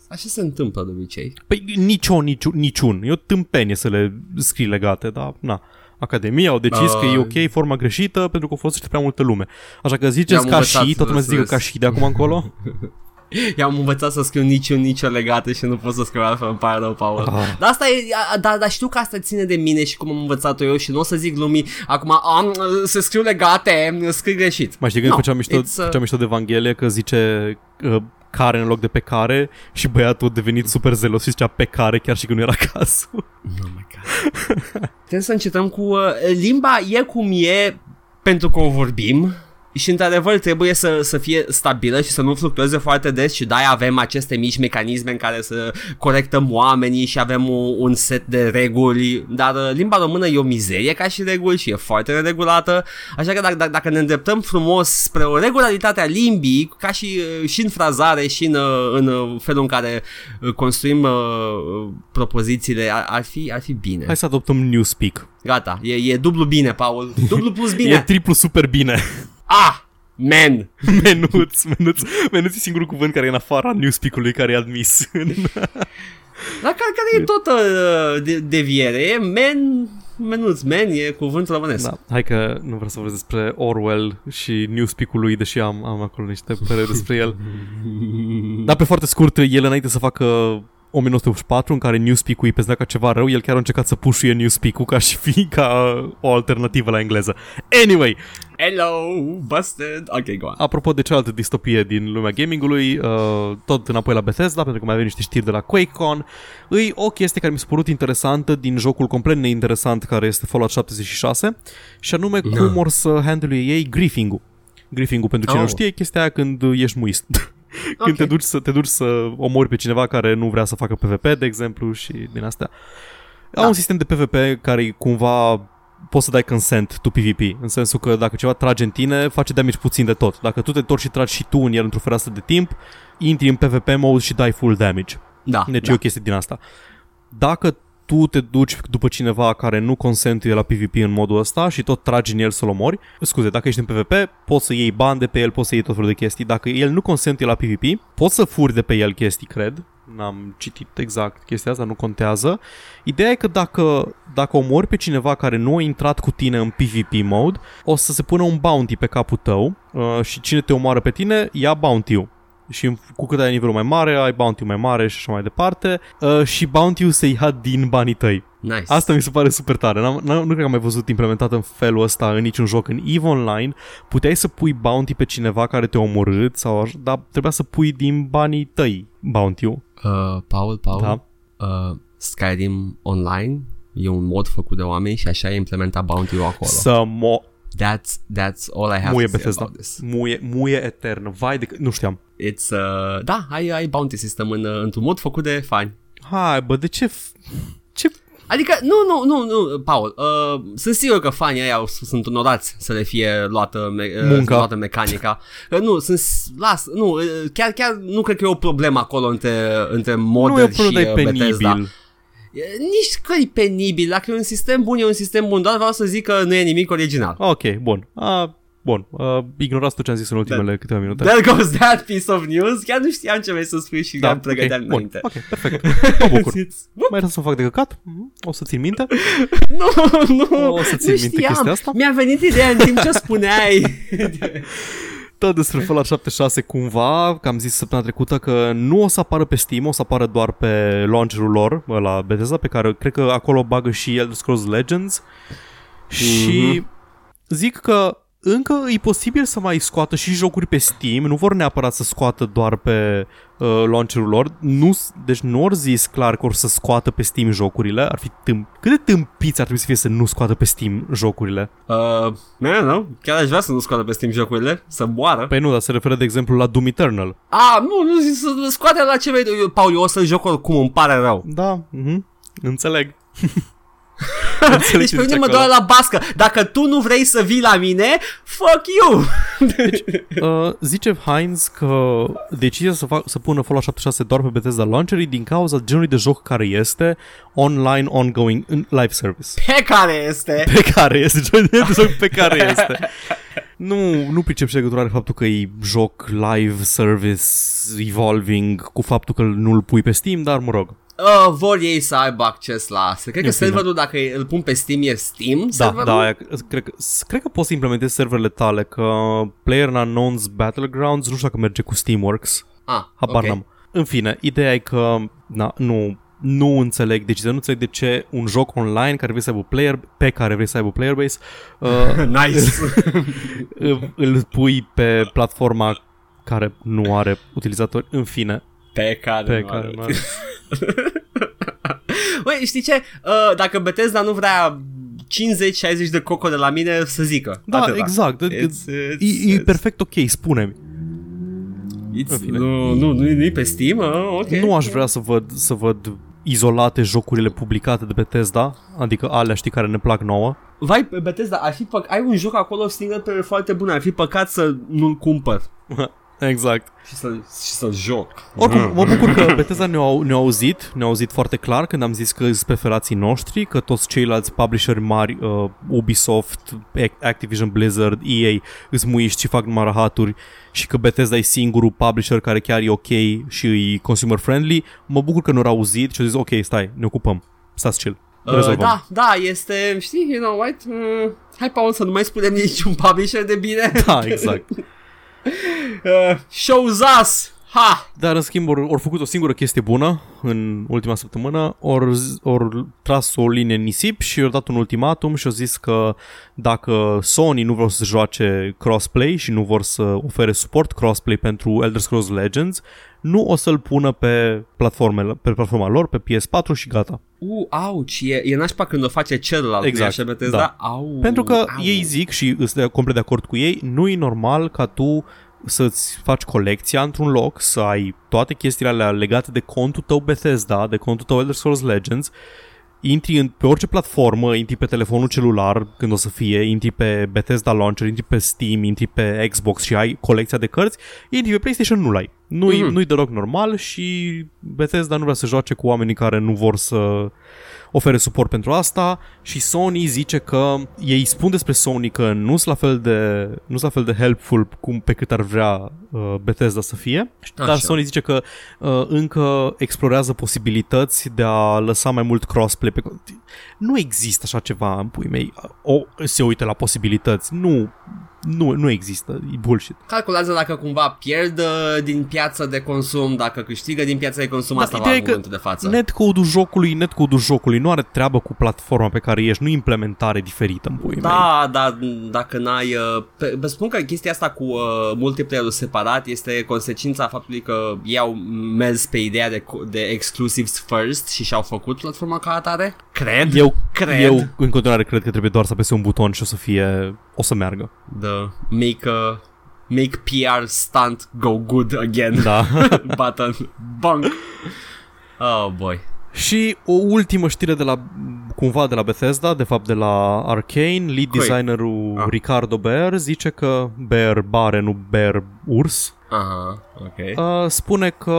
Așa se întâmplă de obicei. Păi nici o, nici, niciun. E o tâmpenie să le scrii legate, dar na. Academia au decis Uh. că e ok forma greșită pentru că o folosește prea multă lume. Așa că ziceți I-am ca învățat și, toată lumea să- să zică ca și de acum încolo. <laughs> I-am învățat să scriu niciun, nicio legată și nu pot să scriu altfel, îmi pare rău, Paul. Ah. Dar asta e, a- dar da, știu că asta ține de mine și cum am învățat-o eu și nu o să zic lumii, acum am, să scriu legate, scrii greșit. Mai știi când No, făceam, mișto, it's, uh, făceam mișto de Evanghelie că zice uh, care în loc de pe care și băiatul a devenit super zelos și zicea pe care chiar și când nu era <laughs> cazul. Oh my God. Trebuie să încetăm cu... Uh, limba e cum e pentru că o vorbim și într-adevăr trebuie să, să fie stabilă și să nu fluctueze foarte des și de-aia avem aceste mici mecanisme în care să corectăm oamenii și avem un, un set de reguli, dar uh, limba română e o mizerie ca și reguli și e foarte neregulată, așa că dacă, dacă, dacă ne îndreptăm frumos spre o regularitate a limbii, ca și, uh, și în frazare și în, uh, în uh, felul în care uh, construim uh, uh, propozițiile, ar, ar, fi, ar fi bine. Hai să adoptăm Newspeak. Gata, e, e dublu bine, Paul. Dublu plus <laughs> bine. E triplu super bine. Ah, man. menuț, menuț, menuț e singurul cuvânt care e în afara Newspeak-ului care e admis. Dar <laughs> care, care e tot uh, de, deviere? E man, menuț, man e cuvânt românesc. da, hai că nu vreau să vorbesc despre Orwell și Newspeak-ul lui, deși am, am acolo niște păreri despre el. Dar pe foarte scurt, el înainte să facă 1984 în care Newspeak-ul îi pezea ca ceva rău, el chiar a încercat să pușuie Newspeak-ul ca și fi ca o alternativă la engleză. Anyway, Hello, busted. Ok, go on. apropo de cealaltă distopie din lumea gamingului, uh, tot înapoi la Bethesda, pentru că mai avem niște știri de la QuakeCon, îi o chestie care mi s-a părut interesantă din jocul complet neinteresant care este Fallout 76, și anume Da. cum or să handle ei griefing-ul. Griefing-ul, pentru cine Oh. nu știe, e chestia aia când ești muist. <laughs> Când Ok. te duci, să, te duci să omori pe cineva care nu vrea să facă PvP, de exemplu, și din astea. Au Da. un sistem de PvP care e cumva poți să dai consent to PvP, în sensul că dacă ceva trage în tine, face damage puțin de tot. Dacă tu te întorci și tragi și tu în el într-o fereastră de timp, intri în PvP mode și dai full damage. Da, Deci da. e o chestie din asta. Dacă tu te duci după cineva care nu consentuie la PvP în modul ăsta și tot tragi în el să-l omori, scuze, dacă ești în PvP, poți să iei bani de pe el, poți să iei tot felul de chestii. Dacă el nu consentuie la PvP, poți să furi de pe el chestii, cred. N-am citit exact chestia asta, nu contează. Ideea e că dacă, dacă omori pe cineva care nu a intrat cu tine în PvP mode, o să se pună un bounty pe capul tău uh, și cine te omoară pe tine ia bounty-ul și în- cu cât ai nivelul mai mare, ai bounty mai mare și așa mai departe uh, și bounty-ul se ia din banii tăi. Nice. Asta mi se pare super tare. N-am, n-am, nu cred că am mai văzut implementat în felul ăsta în niciun joc. În EVE Online puteai să pui bounty pe cineva care te-a omorât, sau, aș- dar trebuia să pui din banii tăi bounty-ul. Uh, Paul, Paul, Da. uh, Skyrim Online e un mod făcut de oameni și așa e implementat bounty-ul acolo. Să mo... That's, that's all I have Muie to say Bethesda. about this. Muie, muie eternă. Vai de... Nu știam. It's, uh, da, ai, ai bounty system în, uh, într-un mod făcut de fani. Hai, bă, de ce... f- Ce... Adică, nu, nu, nu, nu, Paul, uh, sunt sigur că fanii ăia au- sunt onorați să le fie luată, me- uh, Munca. luată mecanica. Uh, nu, sunt, s- las, nu, uh, chiar, chiar nu cred că e o problemă acolo între, între Nu e modder o și problemă, dar uh, e Bethesda. penibil. E, Nici că e penibil, dacă e un sistem bun, e un sistem bun, doar vreau să zic că nu e nimic original. Ok, bun. A, bun. Uh, ignorați tot ce am zis în ultimele câteva minute. There goes that piece of news. Chiar nu știam ce vrei să spui și da, am pregăteam ok, înainte. Bun, ok, perfect. <laughs> Mă bucur. It's- Mai trebuie să fac de căcat? Mhm. O să țin minte. <laughs> Nu, nu, O să țin nu minte știam. chestia asta? Mi-a venit ideea în timp ce spuneai. <laughs> Tot despre Fallout 76 cumva, că am zis săptămâna trecută că nu o să apară pe Steam, o să apară doar pe launcherul lor, la Bethesda, pe care cred că acolo bagă și Elder Scrolls Legends. Și zic că încă e posibil să mai scoată și jocuri pe Steam, nu vor neapărat să scoată doar pe uh, launcherul lor. Nu, s- deci nu ori zis clar că or să scoată pe Steam jocurile, ar fi tâmp. Cât de tâmpiți ar trebui să fie să nu scoată pe Steam jocurile? Uh, nu, nu, chiar aș vrea să nu scoată pe Steam jocurile, să moară. Păi nu, dar se referă de exemplu la Doom Eternal. A, nu, nu, zic să scoate la ce vrei. Eu, Paul, eu o să joc oricum, îmi pare rău. Da, mhm, înțeleg. <laughs> <laughs> deci pe mine mă doare la bască. Dacă tu nu vrei să vii la mine, fuck you! <laughs> Uh, zice Heinz că decizia să, fac, să pună Fallout 76 doar pe Bethesda Launcherii din cauza genului de joc care este online, ongoing, în live service. Pe care este? Pe care este, genul de joc pe care <laughs> este. Nu, nu pricep și legătura de faptul că e joc live service evolving cu faptul că nu-l pui pe Steam, dar mă rog. Uh, vor ei să aibă acces la asta. Cred că În fine. serverul, dacă îl pun pe Steam, e Steam Da, serverul? da, aia- cred că, cred că poți să implementezi serverele tale, că PlayerUnknown's Battlegrounds nu știu dacă merge cu Steamworks. Ah, Habar ok. n-am. În fine, ideea e că na, nu, nu înțeleg decizia, nu înțeleg de ce un joc online care vrei să aibă player, pe care vrei să aibă player base, <laughs> uh, nice. <laughs> îl, îl pui pe platforma care nu are utilizatori. În fine, pe care, pe nu care are. nu are. <laughs> Băi, știi ce? Uh, dacă Bethesda nu vrea 50-60 de coco de la mine, să zică. Da, Atâta. exact. It's, it's, E, e perfect ok, spune-mi. It's, în fine. nu, nu, nu, nu e pe Steam? Uh, ok. Nu aș vrea să văd, să văd izolate jocurile publicate de Bethesda, adică alea știi care ne plac nouă. Vai, Bethesda, ar fi păc- ai un joc acolo single player foarte bun, ar fi păcat să nu-l cumpăr <laughs> exact. și, să, și să joc. Oricum, mă bucur că Bethesda ne-au, ne-au auzit, ne-au auzit foarte clar când am zis că sunt preferații noștri, că toți ceilalți publisheri mari, uh, Ubisoft, Ac- Activision Blizzard, EA, îți muiști și fac numai rahaturi și că Bethesda e singurul publisher care chiar e ok și e consumer friendly, mă bucur că nu au auzit și au zis ok, stai, ne ocupăm, stați chill. Uh, Rezolvăm. da, da, este, știi, you know what, mm, hai Paul să nu mai spunem niciun publisher de bine. Da, exact. <laughs> <laughs> uh, shows us, ha! Dar în schimb ori, ori făcut o singură chestie bună în ultima săptămână, ori, ori tras o linie în nisip și ori dat un ultimatum și au zis că dacă Sony nu vor să joace crossplay și nu vor să ofere suport crossplay pentru Elder Scrolls Legends, nu o să-l pună pe, platformele, pe platforma lor, pe PS4 și gata. Uh, auci, e, e nașpa când o face celălalt, Exact, nu e așa, Bethesda? da. Au, Pentru că au. ei zic și sunt de- complet de acord cu ei, nu e normal ca tu să-ți faci colecția într-un loc, să ai toate chestiile alea legate de contul tău Bethesda, de contul tău Elder Scrolls Legends, intri în, pe orice platformă, intri pe telefonul celular când o să fie, intri pe Bethesda Launcher, intri pe Steam, intri pe Xbox și ai colecția de cărți, intri pe PlayStation, nu-l ai. Nu-i, Mhm. nu-i deloc normal și Bethesda nu vrea să joace cu oamenii care nu vor să ofere suport pentru asta și Sony zice că ei spun despre Sony că nu sunt la fel de nu sunt la fel de helpful cum pe cât ar vrea uh, Bethesda să fie, Așa. dar Sony zice că uh, încă explorează posibilități de a lăsa mai mult crossplay pe nu există așa ceva în pui mei. O, se uită la posibilități. Nu, nu, nu există. E bullshit. Calculează dacă cumva pierd uh, din piața de consum, dacă câștigă din piața de consum, Da, asta va ideea în e că momentul de față. Netcode-ul jocului, netcode-ul jocului nu are treabă cu platforma pe care ești, nu e implementare diferită în pui mei. Da, dar dacă n-ai... Uh, pe, vă spun că chestia asta cu uh, multiplayer-ul separat este consecința faptului că ei au mers pe ideea de, co- de exclusives first și și-au făcut platforma ca atare. Cred. Eu, Cred. eu în continuare cred că trebuie doar să apese un buton și o să fie, o să meargă. The make a make PR stunt go good again Da. <laughs> button. Bang. Oh boy. și o ultimă știre de la, cumva de la Bethesda, de fapt de la Arcane, lead Cui? designerul Ah. Ricardo Bear zice că Bear bare, nu Bear urs, Aha, ok. Uh, spune că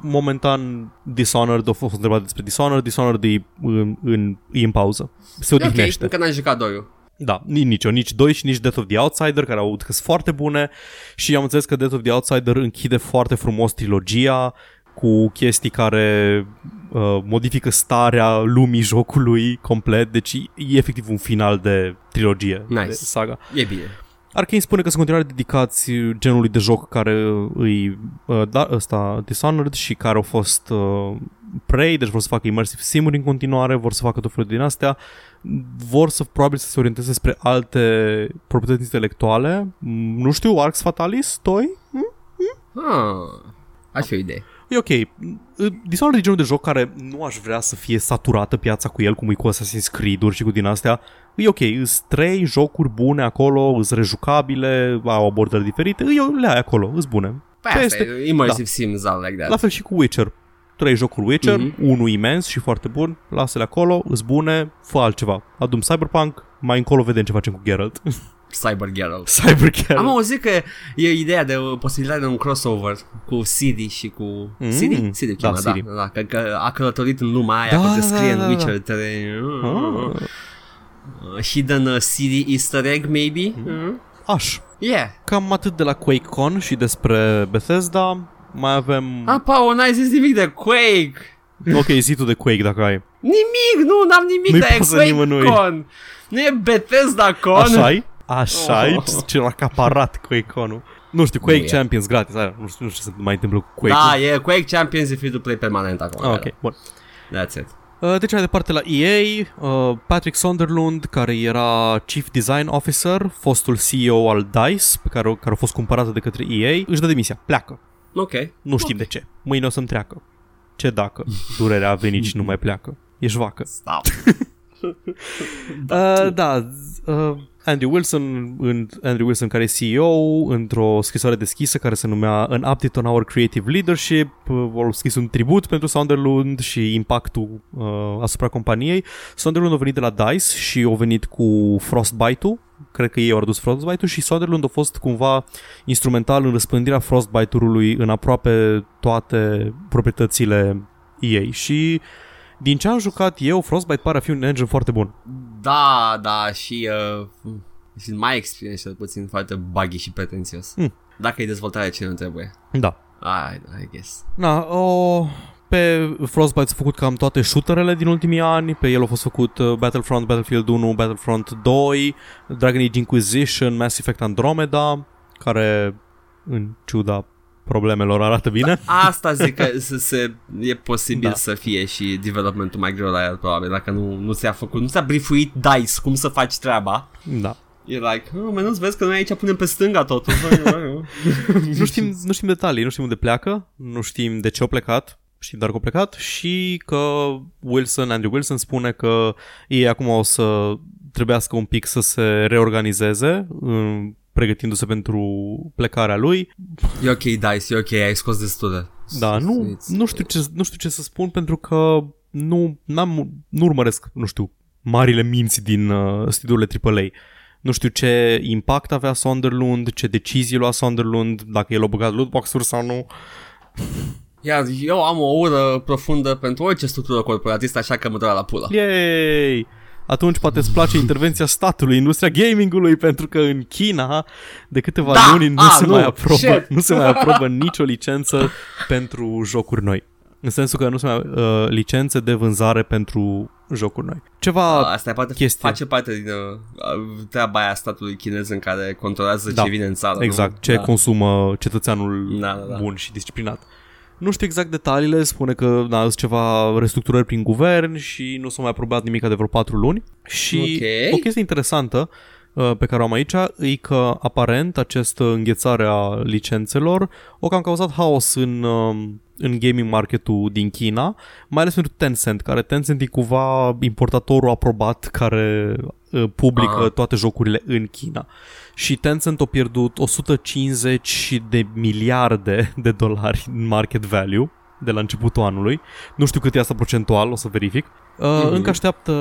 momentan Dishonored, a fost întrebat despre Dishonored, Dishonored e în, în, e în pauză. Se E ok, odihnește. încă n-am jucat doiul. Da, ni- nici eu, nici 2 și nici Death of the Outsider, care au că sunt foarte bune și am înțeles că Death of the Outsider închide foarte frumos trilogia cu chestii care uh, modifică starea lumii jocului complet, deci e efectiv un final de trilogie, Nice. de saga. E bine. Arkane spune că sunt în continuare dedicați genului de joc care îi uh, da, ăsta Dishonored și care au fost uh, Prey, deci vor să facă immersive sim în continuare, vor să facă tot felul din astea, vor să probabil să se orienteze spre alte proprietăți intelectuale. Mm, Nu știu, Arx Fatalis 2? Ah, ar fi o idee. E ok. Dishonored e genul de joc care nu aș vrea să fie saturată piața cu el, cum e cu Assassin's Creed-uri și cu din astea. E ok, îs trei jocuri bune acolo, îs rejucabile, au abordări diferite, eu le ai acolo, îs bune. Păi Ce asta este? e immersive sims all like that. La fel și cu Witcher. Trei jocuri Witcher, Mhm. unul imens și foarte bun, lasă-le acolo, îs bune, fă altceva. Adum Cyberpunk, mai încolo vedem ce facem cu Geralt. <laughs> Cyber Geralt. Cyber Geralt. Am auzit că e ideea de o posibilitate de un crossover cu Ciri și cu... Mm. Siri? Siri Da, chema, da, Ciri. da, că, că a călătorit în lumea aia, Da, că te da, scrie da, în da. Witcher 3. Ah, Uh, hidden uh, Ciri easter egg, maybe? Mm. aș. Yeah. Cam atât de la QuakeCon și despre Bethesda. Mai avem... Ah, Paul, n-ai zis nimic de Quake. Ok, zi tu de Quake dacă ai. Nimic, nu, n-am nimic Nu-i de pasă Quake nimănui. Con. Nu e Bethesda Con. Așa-i? <laughs> Așa-i? Oh. Ce l-a acaparat QuakeCon-ul. Nu știu, Quake Nu e. Champions gratis. Aia, nu, știu, nu știu ce se mai întâmplă cu Quake. Da, e Quake Champions e free-to-play permanent acum. Ah, ok, bun. That's it. Uh, Deci mai departe la EA, uh, Patrick Sunderland, care era Chief Design Officer, fostul CEO al DICE, pe care, care a fost cumpărată de către EA, își dă demisia, pleacă. Ok. Nu știm de ce. Mâine o să-mi treacă. Ce dacă? Durerea a venit și nu mai pleacă. Ești vacă. Stop. Uh, <laughs> da, uh, Andrew Wilson, în, Andrew Wilson care e CEO, într-o scrisoare deschisă care se numea An Update on Our Creative Leadership, uh, au scris un tribut pentru Sunderland și impactul uh, asupra companiei. Sunderland a venit de la DICE și au venit cu Frostbite-ul, cred că ei au adus Frostbite-ul și Sunderland a fost cumva instrumental în răspândirea Frostbite-ului în aproape toate proprietățile EA și din ce am jucat eu, Frostbite pare a fi un engine foarte bun. Da, da, și uh, și în my experience cel puțin foarte buggy și pretențios. Mm. Dacă e dezvoltare ce nu trebuie. Da. I, I guess. Na, o, pe Frostbite s-au făcut cam toate shooterele din ultimii ani, pe el a fost făcut uh, Battlefront, Battlefield 1, Battlefront 2, Dragon Age Inquisition, Mass Effect Andromeda, care în ciuda problemelor arată bine. Asta zic că se, se, e posibil Da. da. să fie și developmentul mai greu la el, probabil, dacă nu, nu ți-a făcut, nu ți-a briefuit DICE cum să faci treaba. Da. E like, oh, mă, nu-ți vezi că noi aici punem pe stânga totul. <laughs> <laughs> Nu știm, nu știm detalii, nu știm unde pleacă, nu știm de ce au plecat, știm doar că au plecat și că Wilson, Andrew Wilson spune că ei acum o să trebuiască un pic să se reorganizeze în- pregătindu-se pentru plecarea lui. e ok, DICE, e ok, ai scos destule. Da, nu, It's- nu, știu ce, nu știu ce să spun pentru că nu, n-am, nu urmăresc, nu știu, marile minți din uh, studiourile AAA. Nu știu ce impact avea Sunderland, ce decizii lua Sunderland, dacă el a băgat lootbox-uri sau nu. Iar eu am o ură profundă pentru orice structură corporatistă, așa că mă doare la pulă. Yay! Atunci poate îți place intervenția statului, industria gamingului, pentru că în China de câteva Da! luni nu, Ah, se nu! mai aprobă, Shit! nu se mai aprobă <laughs> nicio licență pentru jocuri noi. În sensul că nu se mai uh, licențe de vânzare pentru jocuri noi. Ceva Asta e poate chestie. face parte din uh, treaba aia statului chinez în care controlează Da, ce vine în țară. Exact, nu? ce da. consumă cetățeanul Da, da, da. bun și disciplinat. Nu știu exact detaliile, spune că da, sunt ceva restructurări prin guvern și nu s-a mai aprobat nimic de vreo patru luni. Și Ok. o chestie interesantă uh, pe care o am aici e că aparent această înghețare a licențelor o cam cauzat haos în, uh, în gaming marketul din China, mai ales pentru Tencent, care Tencent e cumva importatorul aprobat care uh, publică Aha. toate jocurile în China. Și Tencent a pierdut 150 de miliarde de dolari în market value de la începutul anului. Nu știu cât e asta procentual, o să verific. Uh, Mhm. Încă așteaptă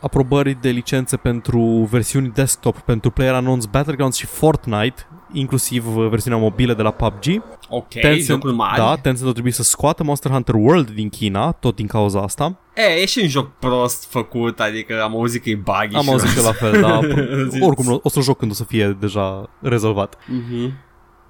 aprobări de licențe pentru versiuni desktop pentru PlayerUnknown's Battlegrounds și Fortnite, inclusiv uh, versiunea mobilă de la PUBG. Ok, Tencent, jocul mare. da, Tencent a trebuit să scoată Monster Hunter World din China, tot din cauza asta. E, e și un joc prost făcut, adică am auzit că e buggy Am și auzit și eu la fel, da. <laughs> Zis. Oricum, o să joc când o să fie deja rezolvat. Mhm.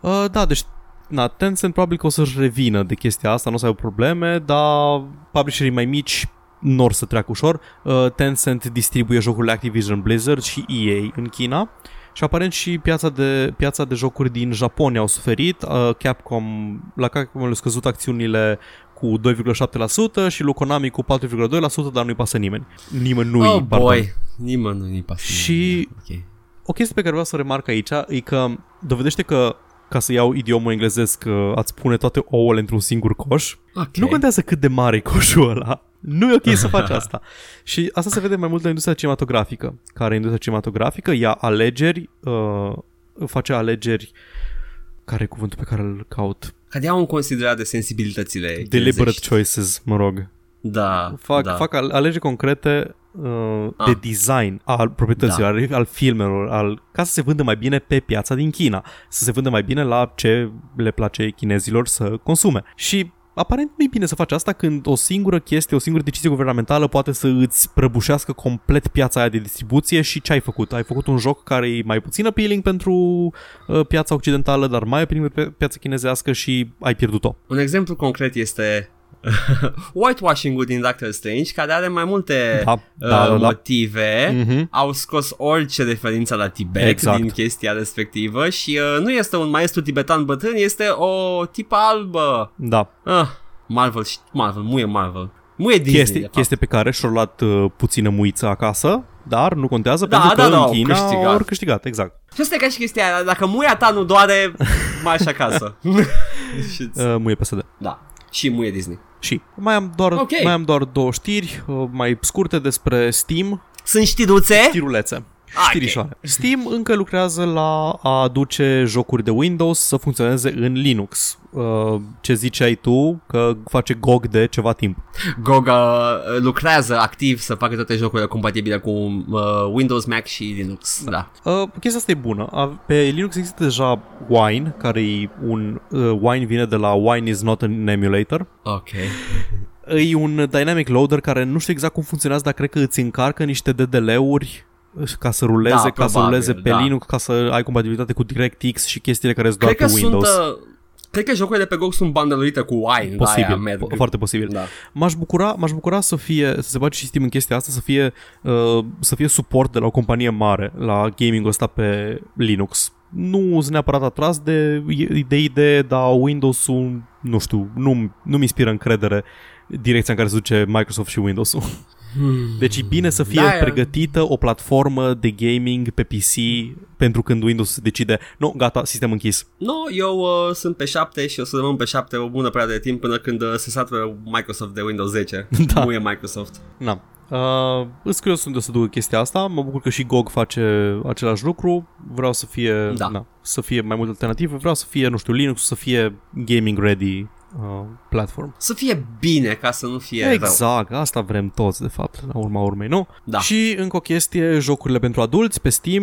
Uh, da, deci na, Tencent probabil că o să-și revină de chestia asta, nu o să aibă probleme, dar publisherii mai mici nu or să treacă ușor. Uh, Tencent distribuie jocurile Activision Blizzard și EA în China și aparent și piața de, piața de jocuri din Japonia au suferit. Uh, Capcom, la Capcom au scăzut acțiunile cu 2,7% și lui Konami cu 4,2%, dar nu-i pasă nimeni. Nimănui, Oh pardon. boy, nimeni nu-i pasă. Și- Ok. O chestie pe care vreau să o remarc aici e că dovedește că ca să iau idiomul englezesc, uh, ați pune toate ouăle într-un singur coș. Ok. Nu contează cât de mare e coșul ăla. Nu e ok să faci <laughs> asta. Și asta se vede mai mult la industria cinematografică, care industria cinematografică ia alegeri, uh, face alegeri care e cuvântul pe care îl caut? care iau în considerare sensibilitățile Deliberate chinezești. choices, mă rog. Da, Fac, da. fac al- alegeri concrete uh, Ah. de design al proprietăților, al, al filmelor, al, ca să se vândă mai bine pe piața din China, să se vândă mai bine la ce le place chinezilor să consume. Și aparent nu e bine să faci asta când o singură chestie, o singură decizie guvernamentală poate să îți prăbușească complet piața aia de distribuție și ce ai făcut? Ai făcut un joc care e mai puțin appealing pentru uh, piața occidentală, dar mai appealing pentru piața chinezească și ai pierdut-o. Un exemplu concret este <laughs> whitewashing-ul din Doctor Strange, care are mai multe Da, uh, da, da, da. motive. Mhm. Au scos orice referință la Tibet Exact. din chestia respectivă și uh, nu este un maestru tibetan bătrân, este o tipă albă. Da, Ah, Marvel, și- Marvel, muie Marvel. Muie Disney, de chestie, fapt. chestie pe care și-au luat uh, puțină muiță acasă, dar nu contează Da, pentru da, că da, în au China câștigat. au câștigat, exact. Și asta e ca și chestia aia, dacă muia ta nu doare, mai așa acasă. <laughs> <laughs> și, Uh, muie PSD. da, și muie Disney. Și mai am doar, Ok. mai am doar două știri uh, mai scurte despre Steam, Sunt știruțe? știrulețe. Ah, ok. Știrișoare. Steam încă lucrează la a aduce jocuri de Windows să funcționeze în Linux. Uh, ce ziceai tu că face GOG de ceva timp. GOG uh, lucrează activ să facă toate jocurile compatibile cu uh, Windows, Mac și Linux. Da. Uh, chestia asta e bună. A- Pe Linux există deja Wine, care e un... Uh, Wine vine de la Wine is not an emulator. Ok. E un dynamic loader care nu știu exact cum funcționează, dar cred că îți încarcă niște DDL-uri ca să ruleze, Da, ca să probabil, ruleze pe da. Linux, ca să ai compatibilitate cu DirectX și chestiile care sunt doar Cred că pe sunt... Windows. Uh, cred că jocurile de pe GOG sunt bandeluite cu Wine. Posibil, aia merg. po- foarte posibil. Da. M-aș bucura, m-aș bucura să fie să se bage și Steam în chestia asta, să fie uh, să fie suport de la o companie mare la gaming-ul ăsta pe Linux. Nu sunt neapărat atras de, de idee, dar Windows-ul, nu știu, nu, nu mi inspiră încredere direcția în care se duce Microsoft și Windows-ul. Deci e bine să fie Da, da, pregătită o platformă de gaming pe PC pentru când Windows se decide, nu, gata, sistem închis. Nu, eu uh, sunt pe 7 și o să rămân pe 7 o bună perioadă de timp până când uh, se satură Microsoft de Windows 10. <laughs> Da. Muie Microsoft. Na. Uh, îți curios unde o să ducă chestia asta Mă bucur că și GOG face același lucru Vreau să fie Da. na, Să fie mai multe alternative Vreau să fie, nu știu, Linux Să fie gaming ready uh, platform Să fie bine ca să nu fie rău. Exact, asta vrem toți de fapt La urma urmei, nu? Da. Și încă o chestie Jocurile pentru adulți pe Steam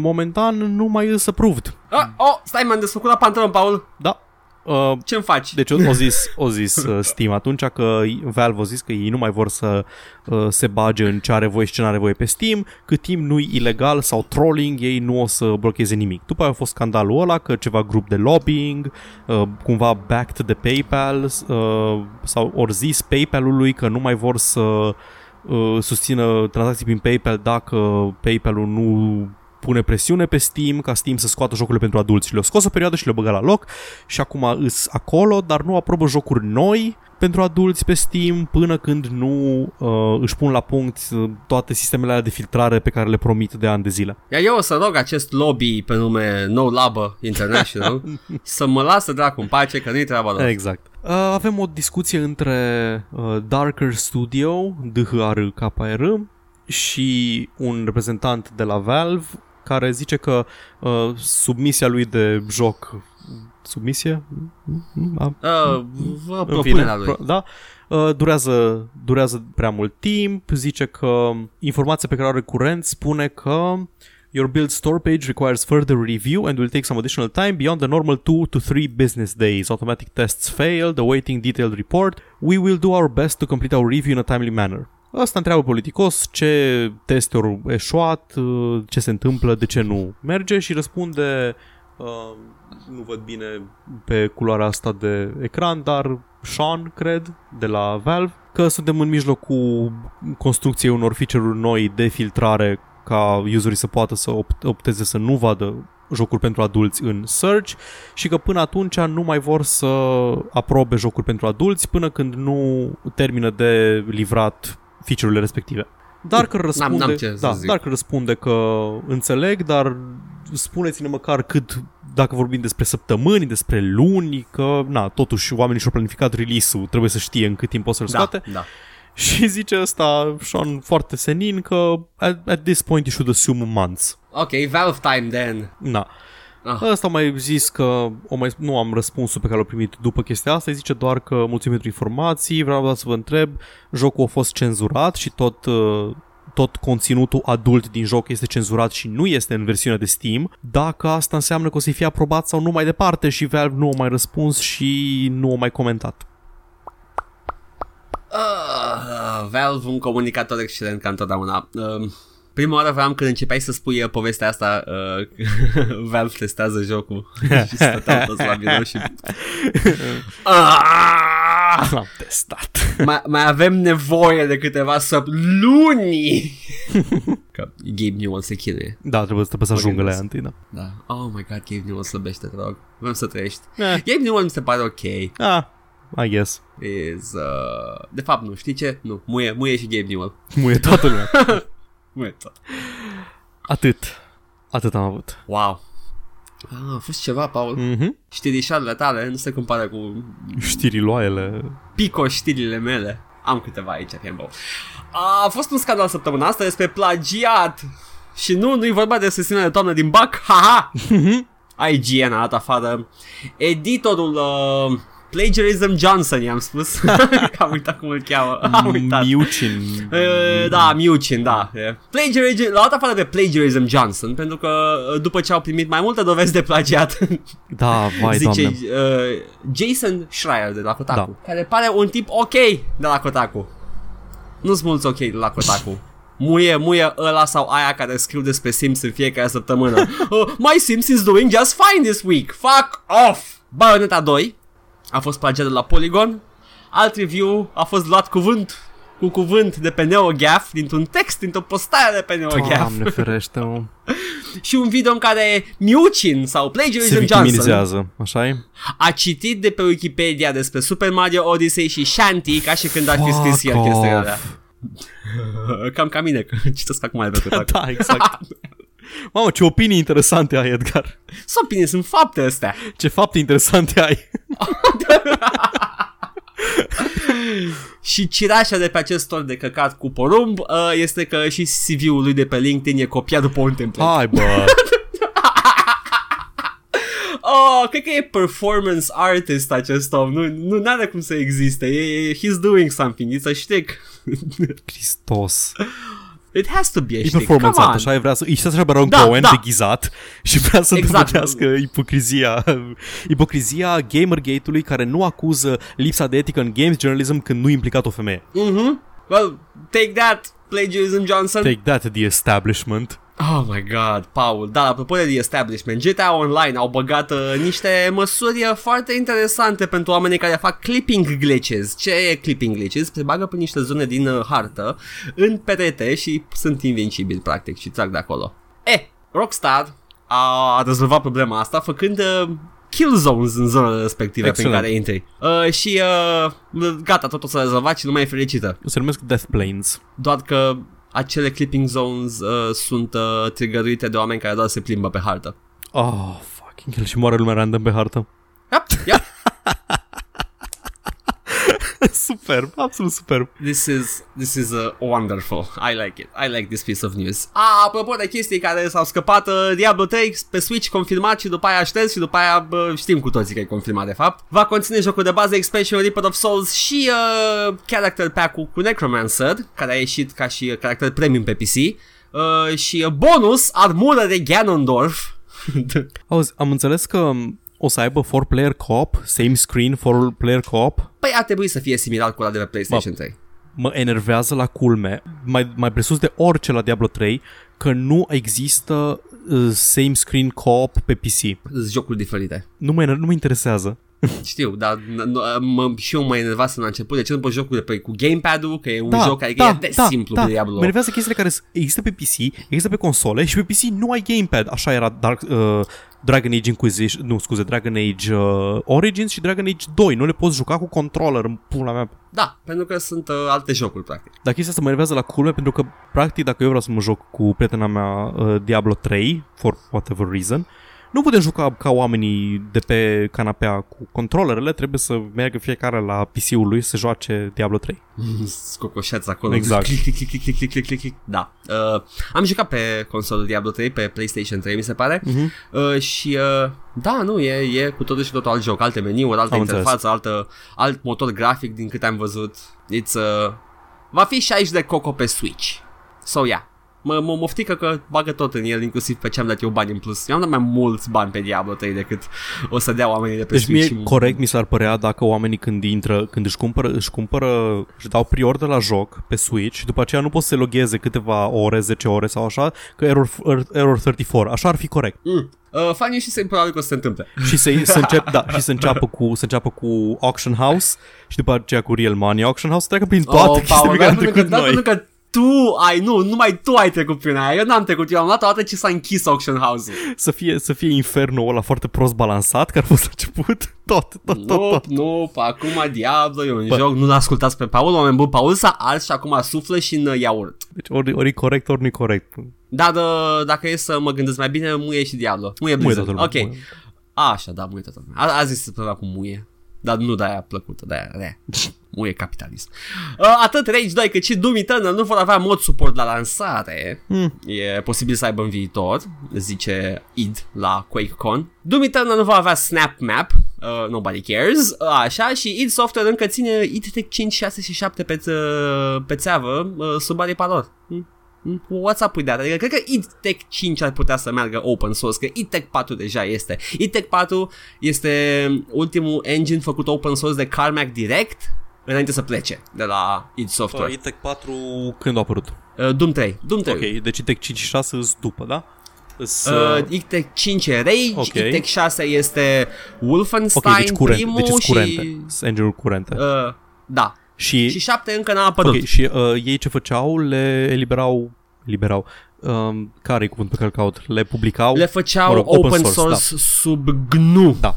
Momentan nu mai sunt approved Ah, oh, stai, m-am desfăcut la pantalon, Paul. Da uh, Ce-mi faci? Deci o zis, o zis uh, Steam atunci că Valve a zis că ei nu mai vor să uh, se bage în ce are voie și ce nu are voie pe Steam, cât timp nu-i ilegal sau trolling, ei nu o să blocheze nimic. După aia a fost scandalul ăla că ceva grup de lobbying, uh, cumva backed de PayPal uh, sau ori zis PayPal-ului că nu mai vor să uh, susțină tranzacții prin PayPal dacă PayPal-ul nu pune presiune pe Steam ca Steam să scoată jocurile pentru adulți și le-au scos o perioadă și le-au băgat la loc și acum îs acolo, dar nu aprobă jocuri noi pentru adulți pe Steam până când nu uh, își pun la punct uh, toate sistemele alea de filtrare pe care le promit de ani de zile. Iar eu o să rog acest lobby pe nume No Labă International <laughs> să mă lasă dracu în pace că nu-i treaba lor. Exact. Uh, avem o discuție între uh, Darker Studio, DHRKR, și un reprezentant de la Valve care zice că uh, submisia lui de joc submisie? A, Uh, vă în propunerea lui. pro- da, uh, durează, durează prea mult timp, zice că informația pe care o are curent spune că Your build store page requires further review and will take some additional time beyond the normal 2 to 3 business days. Automatic tests failed, awaiting detailed report. We will do our best to complete our review in a timely manner. Asta întreabă politicos ce teste au eșuat, uh, ce se întâmplă, de ce nu merge și răspunde uh, nu văd bine pe culoarea asta de ecran, dar Sean, cred, de la Valve, că suntem în mijlocul construcției unor feature-uri noi de filtrare ca userii să poată să opt- opteze să nu vadă jocuri pentru adulți în search și că până atunci nu mai vor să aprobe jocuri pentru adulți până când nu termină de livrat feature-urile respective. Darker răspunde, n-am ce să da, zic. Darker răspunde că înțeleg, dar spuneți-ne măcar cât, dacă vorbim despre săptămâni, despre luni, că, na, totuși oamenii și-au planificat release-ul, trebuie să știe în cât timp o să-l Da, scoate. da. Și zice ăsta, Sean, foarte senin, că at, at this point you should assume months. Ok, Valve time then. Na. Ah. Ăsta a mai zis că o mai, nu am răspunsul pe care l-a primit după chestia asta, zice doar că mulțumim pentru informații, vreau doar să vă întreb, jocul a fost cenzurat și tot uh, tot conținutul adult din joc este cenzurat și nu este în versiunea de Steam, dacă asta înseamnă că o să fie aprobat sau nu mai departe și Valve nu a mai răspuns și nu a mai comentat. Uh, Valve, un comunicator excelent ca întotdeauna. Uh, prima oară vreau când începeai să spui uh, povestea asta, uh, <laughs> Valve testează jocul <laughs> și stăteau toți la birou și... Ah! <laughs> L-am testat. mai, mai avem nevoie de câteva săptămâni. Că Gabe Newell se chinuie. Da, trebuie, trebuie să Mă ajungă la ea gândesc. întâi, da. Da. Oh my god, Gabe Newell slăbește, te rog. Vrem să trăiești. Eh, Gabe Newell mi se pare ok. ah, I guess. Is, uh... De fapt, nu. Știi ce? Nu. Muie, muie și Gabe Newell. Muie toată lumea. Muie tot. Atât. Atât am avut. Wow. Ah, a fost ceva, Paul. Mhm. Știrișoarele tale nu se compară cu Știriloaiele. pico știrile mele. Am câteva aici, Campbell. A fost un scandal săptămâna asta despre plagiat. Și nu, nu-i vorba de sesiunea de toamnă din BAC. Haha! IGN a dat afară. Editorul uh, Plagiarism Johnson, i-am spus. <laughs> Că am uitat cum îl cheamă. <laughs> Am uitat. Miucin. Uh, da, Miucin, da. E. Plagiarism, l-a dat afară pe Plagiarism Johnson pentru că uh, după ce au primit mai multe dovezi de plagiat <laughs> Da, vai, zice doamne. uh, Jason Schreier de la Kotaku, Da. care pare un tip ok de la Kotaku. Nu-s mulți ok de la Kotaku. Muie, muie ăla sau aia care scriu despre Sims în fiecare săptămână. Uh, my Sims is doing just fine this week. Fuck off! Bayonetta 2 a fost plagiat de la Polygon. Alt review a fost luat cuvânt cu cuvânt de pe NeoGaf dintr-un text, dintr-o postare de pe NeoGaf Doamne <laughs> ferește, mă. și un video în care Miuchin sau Se Plagiarism Johnson victimizează, așa e? a citit de pe Wikipedia despre Super Mario Odyssey și Shanty ca și când ar fi scris el Fuck chestiile off. alea. <laughs> Cam ca mine, că citesc acum de pe Kotaku. Da, exact. <laughs> Mamă, ce opinii interesante ai, Edgar. Sunt opinii, sunt fapte astea. Ce fapte interesante ai. <laughs> Și cireașa de pe acest tor de căcat cu porumb uh, este că și CV-ul lui de pe LinkedIn e copiat după un template. Hai, bă. <laughs> Oh, cred că e performance artist acest om. Nu, nu are cum să existe. E, e, he's doing something. It's a shtick. <laughs> Cristos. It has to be a E shtick. performance Come art, on. așa, e vrea să... E și așa Baron Da, Cohen da. deghizat și vrea să Exact. dovedească ipocrizia, ipocrizia Gamergate-ului care nu acuză lipsa de etică în games journalism când nu implicat o femeie. Mhm. Well, take that, plagiarism Johnson. Take that, the establishment. Oh my god, Paul. Da, apropo de The Establishment, GTA Online au băgat uh, niște măsuri uh, foarte interesante pentru oamenii care fac clipping glitches. Ce e clipping glitches? Se bagă pe niște zone din uh, hartă în perete și sunt invincibili, practic, și trag de acolo. E, Rockstar a rezolvat problema asta făcând uh, kill zones în zonele respective Excellent. prin care intri. Uh, și uh, gata, totul s-a rezolvat și lumea e fericită. Se numesc Death Planes. Doar că acele clipping zones uh, sunt uh, trigăruite de oameni care doar se plimbă pe hartă. Oh, fucking hell, și moare lumea random pe hartă. Yep, yep. <laughs> superb, absolut superb. This is this is uh, wonderful. I like it. I like this piece of news. A, apropo de chestii care s-au scăpat, uh, Diablo 3 pe Switch confirmat și după aia șters și după aia bă, știm cu toții că e confirmat de fapt. Va conține jocul de bază Expansion Reaper of Souls și uh, character pack-ul cu Necromancer, care a ieșit ca și uh, character premium pe PC. Uh, și uh, bonus armură de Ganondorf. <laughs> Auzi, am înțeles că um, o să aibă 4-player co-op, same screen 4-player co-op. Păi ar trebui să fie similar cu la de pe PlayStation 3. Mă enervează la culme, mai, mai presus de orice la Diablo 3, că nu există uh, same screen co-op pe PC. Sunt jocuri diferite. Nu mă, ener- nu mă interesează. Știu, dar n- n- mă, și eu mă enervasem la început, de ce nu poți jocul de pe, cu gamepad-ul, că e un joc care e de simplu da. pe Diablo. Mă enervează chestiile care s- există pe PC, există pe console și pe PC nu ai gamepad. Așa era Dark, uh, Dragon Age Inquisition, nu scuze, Dragon Age uh, Origins și Dragon Age 2. Nu le poți juca cu controller în pula mea. Da, pentru că sunt uh, alte jocuri, practic. Dar chestia asta mă enervează la culme pentru că, practic, dacă eu vreau să mă joc cu prietena mea uh, Diablo 3, for whatever reason, Nu putem juca ca oamenii de pe canapea cu controlerele, trebuie să meargă fiecare la PC-ul lui să joace Diablo 3. <laughs> Scocoșeați acolo. Exact. Click, click, click, click, click, click, click, click. Da. Uh, am jucat pe consolul Diablo 3, pe PlayStation 3, mi se pare. Uh-huh. Uh, și uh, da, nu, e, e cu totul și totul alt joc, alte meniuri, altă Am interfață, altă, alt motor grafic din câte am văzut. It's, uh, va fi 60 de coco pe Switch. So, yeah. Mă, mă moftică că bagă tot în el, inclusiv pe ce am dat eu bani în plus. Eu am dat mai mulți bani pe Diablo 3 decât o să dea oamenii de pe Deci Switch. mie corect mi s-ar părea dacă oamenii când intră, când își cumpără, își cumpără, își dau pre-order la joc pe Switch și după aceea nu pot să se logheze câteva ore, 10 ore sau așa, că error, er, error 34. Așa ar fi corect. Mm. Uh, funny și se probabil că o să se întâmple. și să, să <laughs> încep, da, și să înceapă cu să înceapă cu Auction House și după aceea cu Real Money Auction House, să treacă prin toate oh, chestiile pe care am pentru că, trecut da, noi. pentru că tu ai, nu, numai tu ai trecut prin aia, eu n-am trecut, eu am luat toată ce s-a închis Auction House-ul. Să fie, să fie infernul ăla foarte prost balansat, care a fost la început. <laughs> Tot, tot, tot, Nu, tot. nu, acum Diablo e un joc, nu l-ascultați pe Paul, oameni buni, Paul s-a ars și acum suflă și în uh, iaurt. Deci ori, ori e corect, ori nu e corect. Da, da, dacă e să mă gândesc mai bine, muie și Diablo. Muie Muie Blizzard. toată lumea, ok. muie. Așa, da, muie toată lumea. A, a zis să cu muie. Dar nu de aia plăcută, de aia rea. Muie capitalism. Uh, atât Rage 2 cât și Doom Eternal nu vor avea mod suport la lansare. Hmm. E posibil să aibă în viitor, zice id la QuakeCon. Doom Eternal nu va avea Snap Map, uh, nobody cares, uh, așa, și id Software încă ține id Tech 5, 6 și 7 pe, ță- pe țeavă uh, sub aripa lor. Hmm. Hmm? What's up with that? Adică cred că id Tech 5 ar putea să meargă open source, că id Tech 4 deja este. id Tech 4 este ultimul engine făcut open source de Carmack direct înainte să plece de la id Software. Itec 4 când a apărut? Uh, Doom 3. Doom 3. Ok, deci Itec 5 și 6 îs după, da? Îs, Uh, uh, ITEC 5 e Rage, Ok. ITEC 6 este Wolfenstein ok, deci curent, primul deci sunt și... curente. Sunt engine-uri curente. Uh, da. Și, Și 7 încă n-a apărut. ok, și uh, ei ce făceau? Le eliberau, eliberau, um, care e cuvântul pe care îl caut? Le publicau? Le făceau Mă rog, open, open source, source, source sub GNU. Da.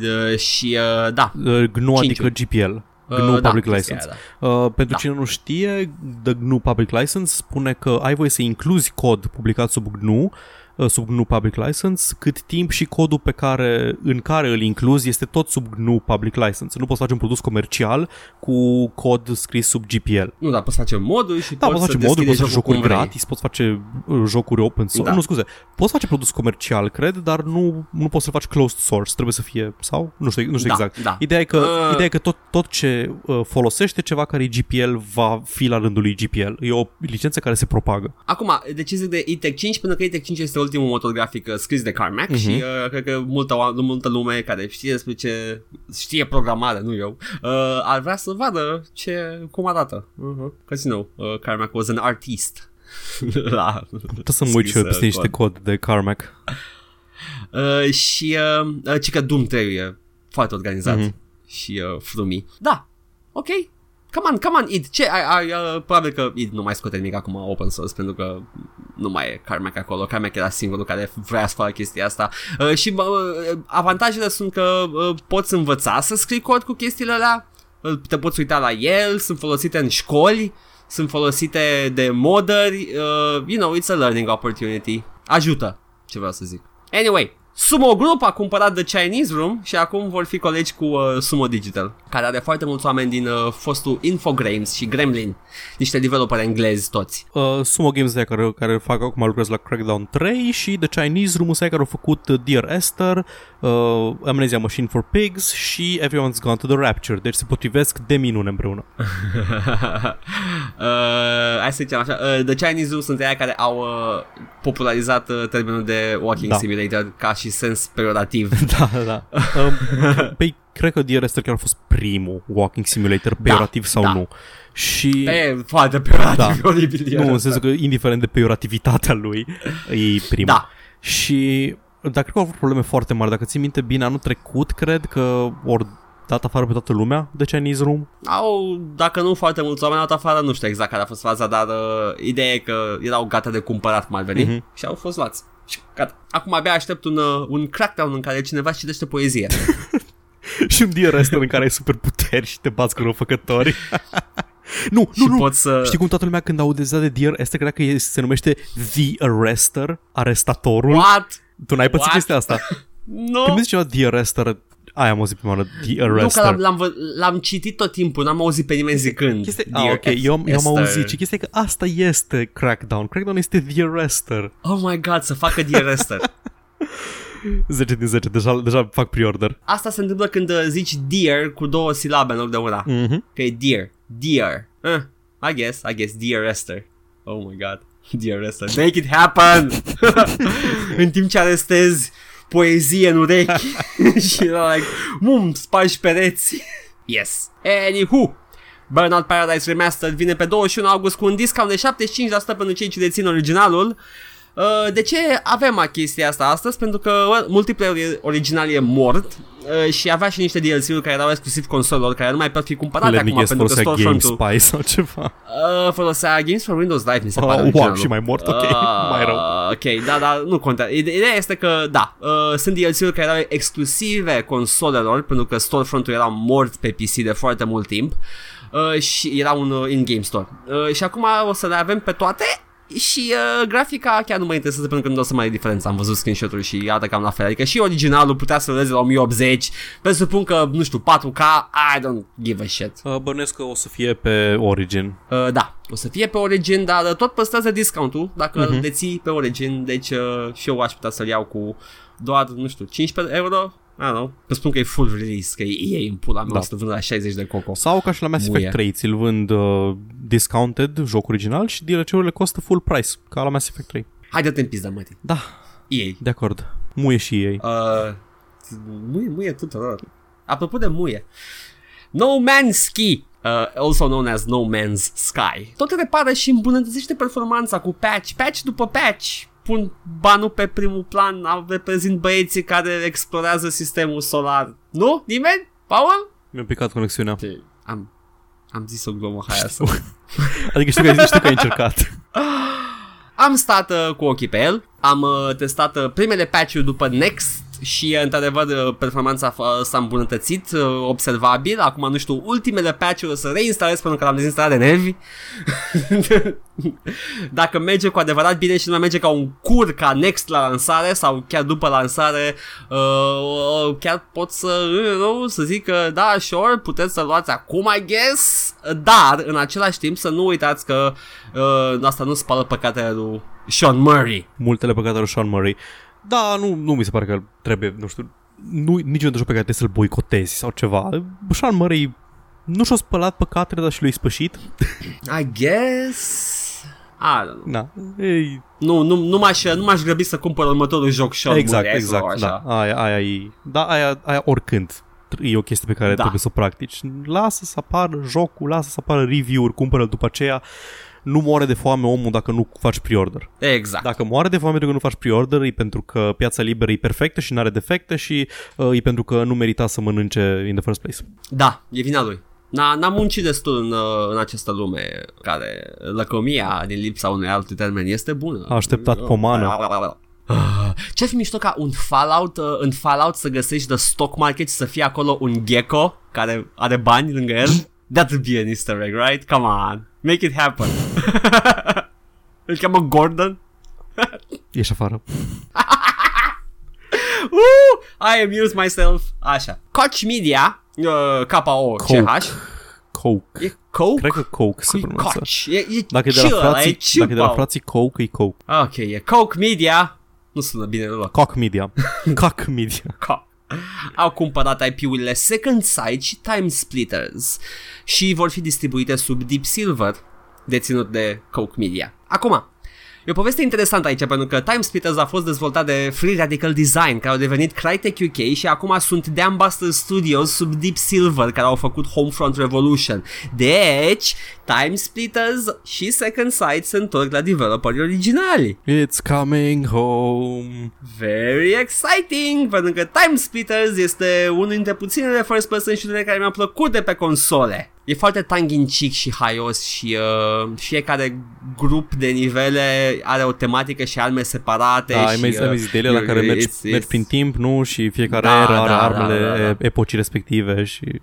Uh, și uh, da. Uh, GNU Cinci. adică GPL. Uh, GNU da, Public chestia License. aia, Uh, pentru Da. cine nu știe, The GNU Public License spune că ai voie să incluzi cod publicat sub GNU, uh, sub GNU Public License, cât timp și codul pe care, în care îl incluzi este tot sub GNU Public License. Nu poți face un produs comercial cu cod scris sub GPL. Da. Nu, dar poți face moduri și Da, poți, poți face să moduri, deschide poți face jocul jocuri cum vrei. gratis, poți face uh, jocuri open source. Da. Nu, scuze, poți face produs comercial, cred, dar nu, nu poți să faci closed source. Trebuie să fie, sau? Nu știu, nu știu Da, exact. da. Ideea e că, Uh. ideea e că tot, tot ce uh, folosește ceva care e GPL va fi la rândul lui GPL. E o licență care se propagă. Acum, de ce zic de ITEC 5? Pentru că ITEC 5 este ultimul motor grafic uh, scris de Carmack Mhm. și uh, cred că multă, oa- multă lume care știe despre ce știe programare, nu eu, uh, ar vrea să vadă ce, cum arată. Uh-huh. Că you know, uh, Carmack was an artist. <laughs> la, Trebuie să mă uit și eu scris, peste uh, niște cod de Carmack. Uh, și uh, uh, ci că Doom 3 e foarte organizat Mhm. și uh, frumii. Da, ok. Come on, come on, id. Ce, ai, ai, uh, probabil că id nu mai scoate nimic acum open source pentru că nu mai e Carmack acolo. Carmack era singurul care vrea să facă chestia asta. Uh, și uh, avantajele sunt că uh, poți învăța să scrii cod cu chestiile alea. Uh, te poți uita la el, sunt folosite în școli, sunt folosite de modări. Uh, you know, it's a learning opportunity. Ajută, ce vreau să zic. Anyway, Sumo Group a cumpărat The Chinese Room și acum vor fi colegi cu uh, Sumo Digital, care are foarte mulți oameni din uh, fostul Infogrames și Gremlin, niște developeri englezi toți. Uh, Sumo Games ăia care, care fac acum lucrează la Crackdown 3 și The Chinese Room ăia care au făcut uh, Dear Esther, uh, Amnesia Machine for Pigs și Everyone's Gone to the Rapture. Deci se potrivesc de minune împreună. <laughs> uh, hai să zicem așa, uh, The Chinese Room sunt aia care au uh, popularizat uh, termenul de walking Da. simulator ca și sens pejorativ. <laughs> da, da. Um, păi, cred că Dear Esther chiar a fost primul walking simulator, peiorativ sau da. nu. Și... e foarte pejorativ, Da. oribil. Nu, în sensul că indiferent de peiorativitatea lui, e primul. Da. Și dar cred că au avut probleme foarte mari. Dacă ții minte bine, anul trecut, cred că ori dat afară pe toată lumea de Chinese Room. Au, dacă nu foarte mulți oameni au dat afară, nu știu exact care a fost faza, dar uh, ideea e că erau gata de cumpărat, cum ar veni, Mhm. și au fost luați. Și gata. Acum abia aștept un, uh, un crackdown în care cineva își citește poezie. <laughs> și un Dear Esther în care ai superputeri și te bați cu răufăcători. <laughs> nu, și nu, nu. poți să... Știi cum toată lumea când audeza de Dear Esther credea că e- se numește The Arrester, arestatorul? What? Tu n-ai pățit What? chestia asta? <laughs> No. Când mi zice ceva The Arrester, aia am auzit prima oară, The Nu că Arrester. l-am, l-am, vă- l-am citit tot timpul, n-am auzit pe nimeni zicând. Chestia, Dear ah, ok, eu, am- eu am Esther. auzit și chestia e că asta este Crackdown. Crackdown este The Arrester. Oh my god, să facă The Arrester. <laughs> 10 din 10, deja, deja fac pre-order. Asta se întâmplă când uh, zici dear cu două silabe în loc de una. Mhm. Că e dear. Dear. Uh, I guess, I guess, Dear Esther. Oh my god. Dear Esther. Make it happen! <laughs> <laughs> în timp ce arestezi poezie în urechi <laughs> și era like, mum, spargi pereți. yes. Anywho, Burnout Paradise Remastered vine pe 21 august cu un discount de 75% pentru cei ce dețin originalul. Uh, De ce avem chestia asta astăzi? Pentru că well, multiplayer original e mort uh, și avea și niște DLC-uri care erau exclusiv consolelor care nu mai pot fi cumpărate Le acum Nighes pentru că folosea storefront-ul GameSpy sau ceva. uh, folosea Games for Windows Live mi se Oh, pare wow, originalul. și mai mort, ok, <laughs> mai rău. Ok, da, da, nu contează. Ide- Ideea este că, da, uh, sunt DLC-uri care erau exclusive consolelor, pentru că storefront-ul era mort pe PC de foarte mult timp uh, și era un uh, in-game store. Uh, și acum o să le avem pe toate și uh, grafica chiar nu mă interesează pentru că nu dau să mai e diferența. Am văzut screenshot-uri și iată cam la fel. Adică și originalul putea să ruleze la 1080. Presupun că, nu știu, 4K, I don't give a shit. Uh, Bănuiesc că o să fie pe Origin. Uh, da, o să fie pe Origin, dar uh, tot păstrează discountul dacă Mhm. uh-huh. deții pe Origin, deci uh, și eu aș putea să-l iau cu doar, nu știu, 15 euro. I don't know. Spun că e full release, că e EA în pula mea, Da. o să vând la 60 de coco. Sau ca și la Mass Effect Muie. 3, ți-l vând uh, discounted, joc original, și DLC-urile costă full price, ca la Mass Effect 3. Haide-te în pizda, mătii. Da, EA. de acord. Muie și ei. Uh, muie, muie tuturor. Apropo de muie. No Man's Ski, uh, also known as No Man's Sky. Tot repară și îmbunătățește performanța cu patch, patch după patch. Pun banul pe primul plan, au- reprezint băieții care explorează sistemul solar. Nu? Nimeni? Paul? Mi-a picat conexiunea. Am, am zis o glumă, hai asta. <laughs> Adică știu că, știu că ai încercat. Am stat uh, cu ochii pe el, am uh, testat uh, primele patch-uri după Next și uh, într-adevăr uh, performanța uh, s-a îmbunătățit uh, observabil. Acum nu știu, ultimele patch-uri o să reinstalez pentru că l-am dezinstalat de nervi. <laughs> Dacă merge cu adevărat bine și nu mai merge ca un cur ca Next la lansare sau chiar după lansare, uh, uh, chiar pot să, uh, să zic că da, sure, puteți să luați acum, I guess, dar în același timp să nu uitați că uh, asta nu spală păcatele lui Sean Murray. Multele păcate lui Sean Murray. Da, nu, nu mi se pare că trebuie, nu știu, nu, niciun joc pe care trebuie să-l boicotezi sau ceva. Sean Murray nu și-a spălat păcatele, dar și le-a spășit. I guess... I don't know. Na, ei, Nu, nu, nu, m-aș, nu m-aș grăbi să cumpăr următorul joc Sean exact, Murray, hai să exact, luau așa. da, aia, aia e, da, aia, aia oricând e o chestie pe care Da. trebuie să o practici. Lasă să apară jocul, lasă să apară review-uri, cumpără după aceea. Nu moare de foame omul dacă nu faci pre-order. Exact. Dacă moare de foame pentru că nu faci pre-order, e pentru că piața liberă e perfectă și nu are defecte și uh, e pentru că nu merita să mănânce in the first place. Da, e vina lui. N-a, n-a muncit destul în, uh, în această lume care lăcomia din lipsa unui alt termen este bună. A așteptat pomană. Ah, Ce-ar fi mișto ca un Fallout, uh, în Fallout să găsești de stock market și să fie acolo un gecko care are bani lângă el? <laughs> That would be an easter egg, right? Come on, make it happen. <laughs> Îl cheamă Gordon? <laughs> Ești afară. <laughs> Woo! I amuse myself. Așa. Koch Media, uh, K-O-C-H. Coke. E Coke? Cred că Coke se Cui pronunță. Koch? E, e Dacă e de chill, la ăla, frații, e chill, dacă e de la Paul. frații Coke, e Coke. Ok, e Coke Media. Nu sună bine deloc. Cock Media. Cock Media. Co- Au cumpărat IP-urile Second Sight și Time Splitters și vor fi distribuite sub Deep Silver, deținut de Coke Media. Acum, e o poveste interesantă aici pentru că Time Splitters a fost dezvoltat de Free Radical Design, care au devenit Crytek UK și acum sunt de Ambassador Studios sub Deep Silver, care au făcut Homefront Revolution. Deci, Time Splitters și Second Sight se întorc la developerii originali. It's coming home. Very exciting, pentru că Time Splitters este unul dintre puținele first person shooter care mi-au plăcut de pe console. E foarte tongue-in-cheek și haios și uh, fiecare grup de nivele are o tematică și arme separate. Da, ai și, mai zis, ai mai zis de ele la care mergi, it's- mergi it's- prin timp, nu? Și fiecare Da, era are da, armele da, da, da. e- epocii respective și...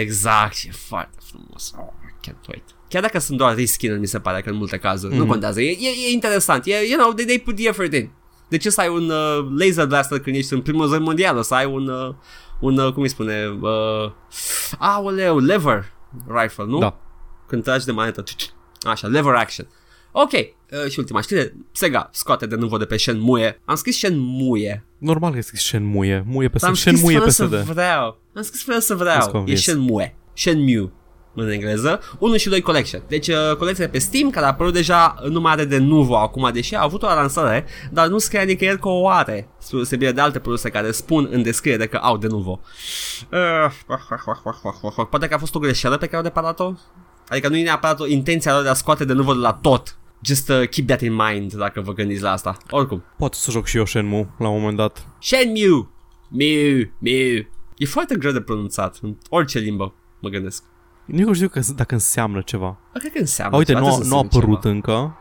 Exact, și e foarte frumos. Oh, I can't wait. Chiar dacă sunt doar reskin mi se pare că în multe cazuri, Mhm. nu contează. E, e, e interesant. E, you know, they, they put the effort in. De ce să ai un uh, laser blaster când ești în primul război mondială? Să ai un, uh, un uh, cum îi spune, uh, aoleu, lever rifle, nu? Da. Când tragi de manetă. Așa, lever action. Ok, uh, și ultima știre, Sega scoate de nuvo de pe Shenmue. Am scris Shenmue. Normal că scris Shenmue. Muie pe Dar am SD. scris Shenmue fără pe să SD. vreau. Am scris fără să Ești vreau. E convins. Shenmue. Shenmue în engleză, 1 și 2 Collection. Deci uh, colecția pe Steam, care a apărut deja nu mai are de nuvo acum, deși a avut o lansare, dar nu scrie nicăieri că o are, spre deosebire de alte produse care spun în descriere că au de nuvo. Uh, <laughs> poate că a fost o greșeală pe care au reparat-o? Adică nu e neapărat o intenția lor de a scoate de nuvo de la tot. Just uh, keep that in mind dacă vă gândiți la asta. Oricum. Poate să joc și eu Shenmue la un moment dat. Shenmue. Mew, Mew. E foarte greu de pronunțat în orice limbă, mă gândesc. Nu știu că, dacă înseamnă ceva. Dar Cred că înseamnă A, uite, ceva, nu, a- trebuie să nu a însemne apărut ceva. încă.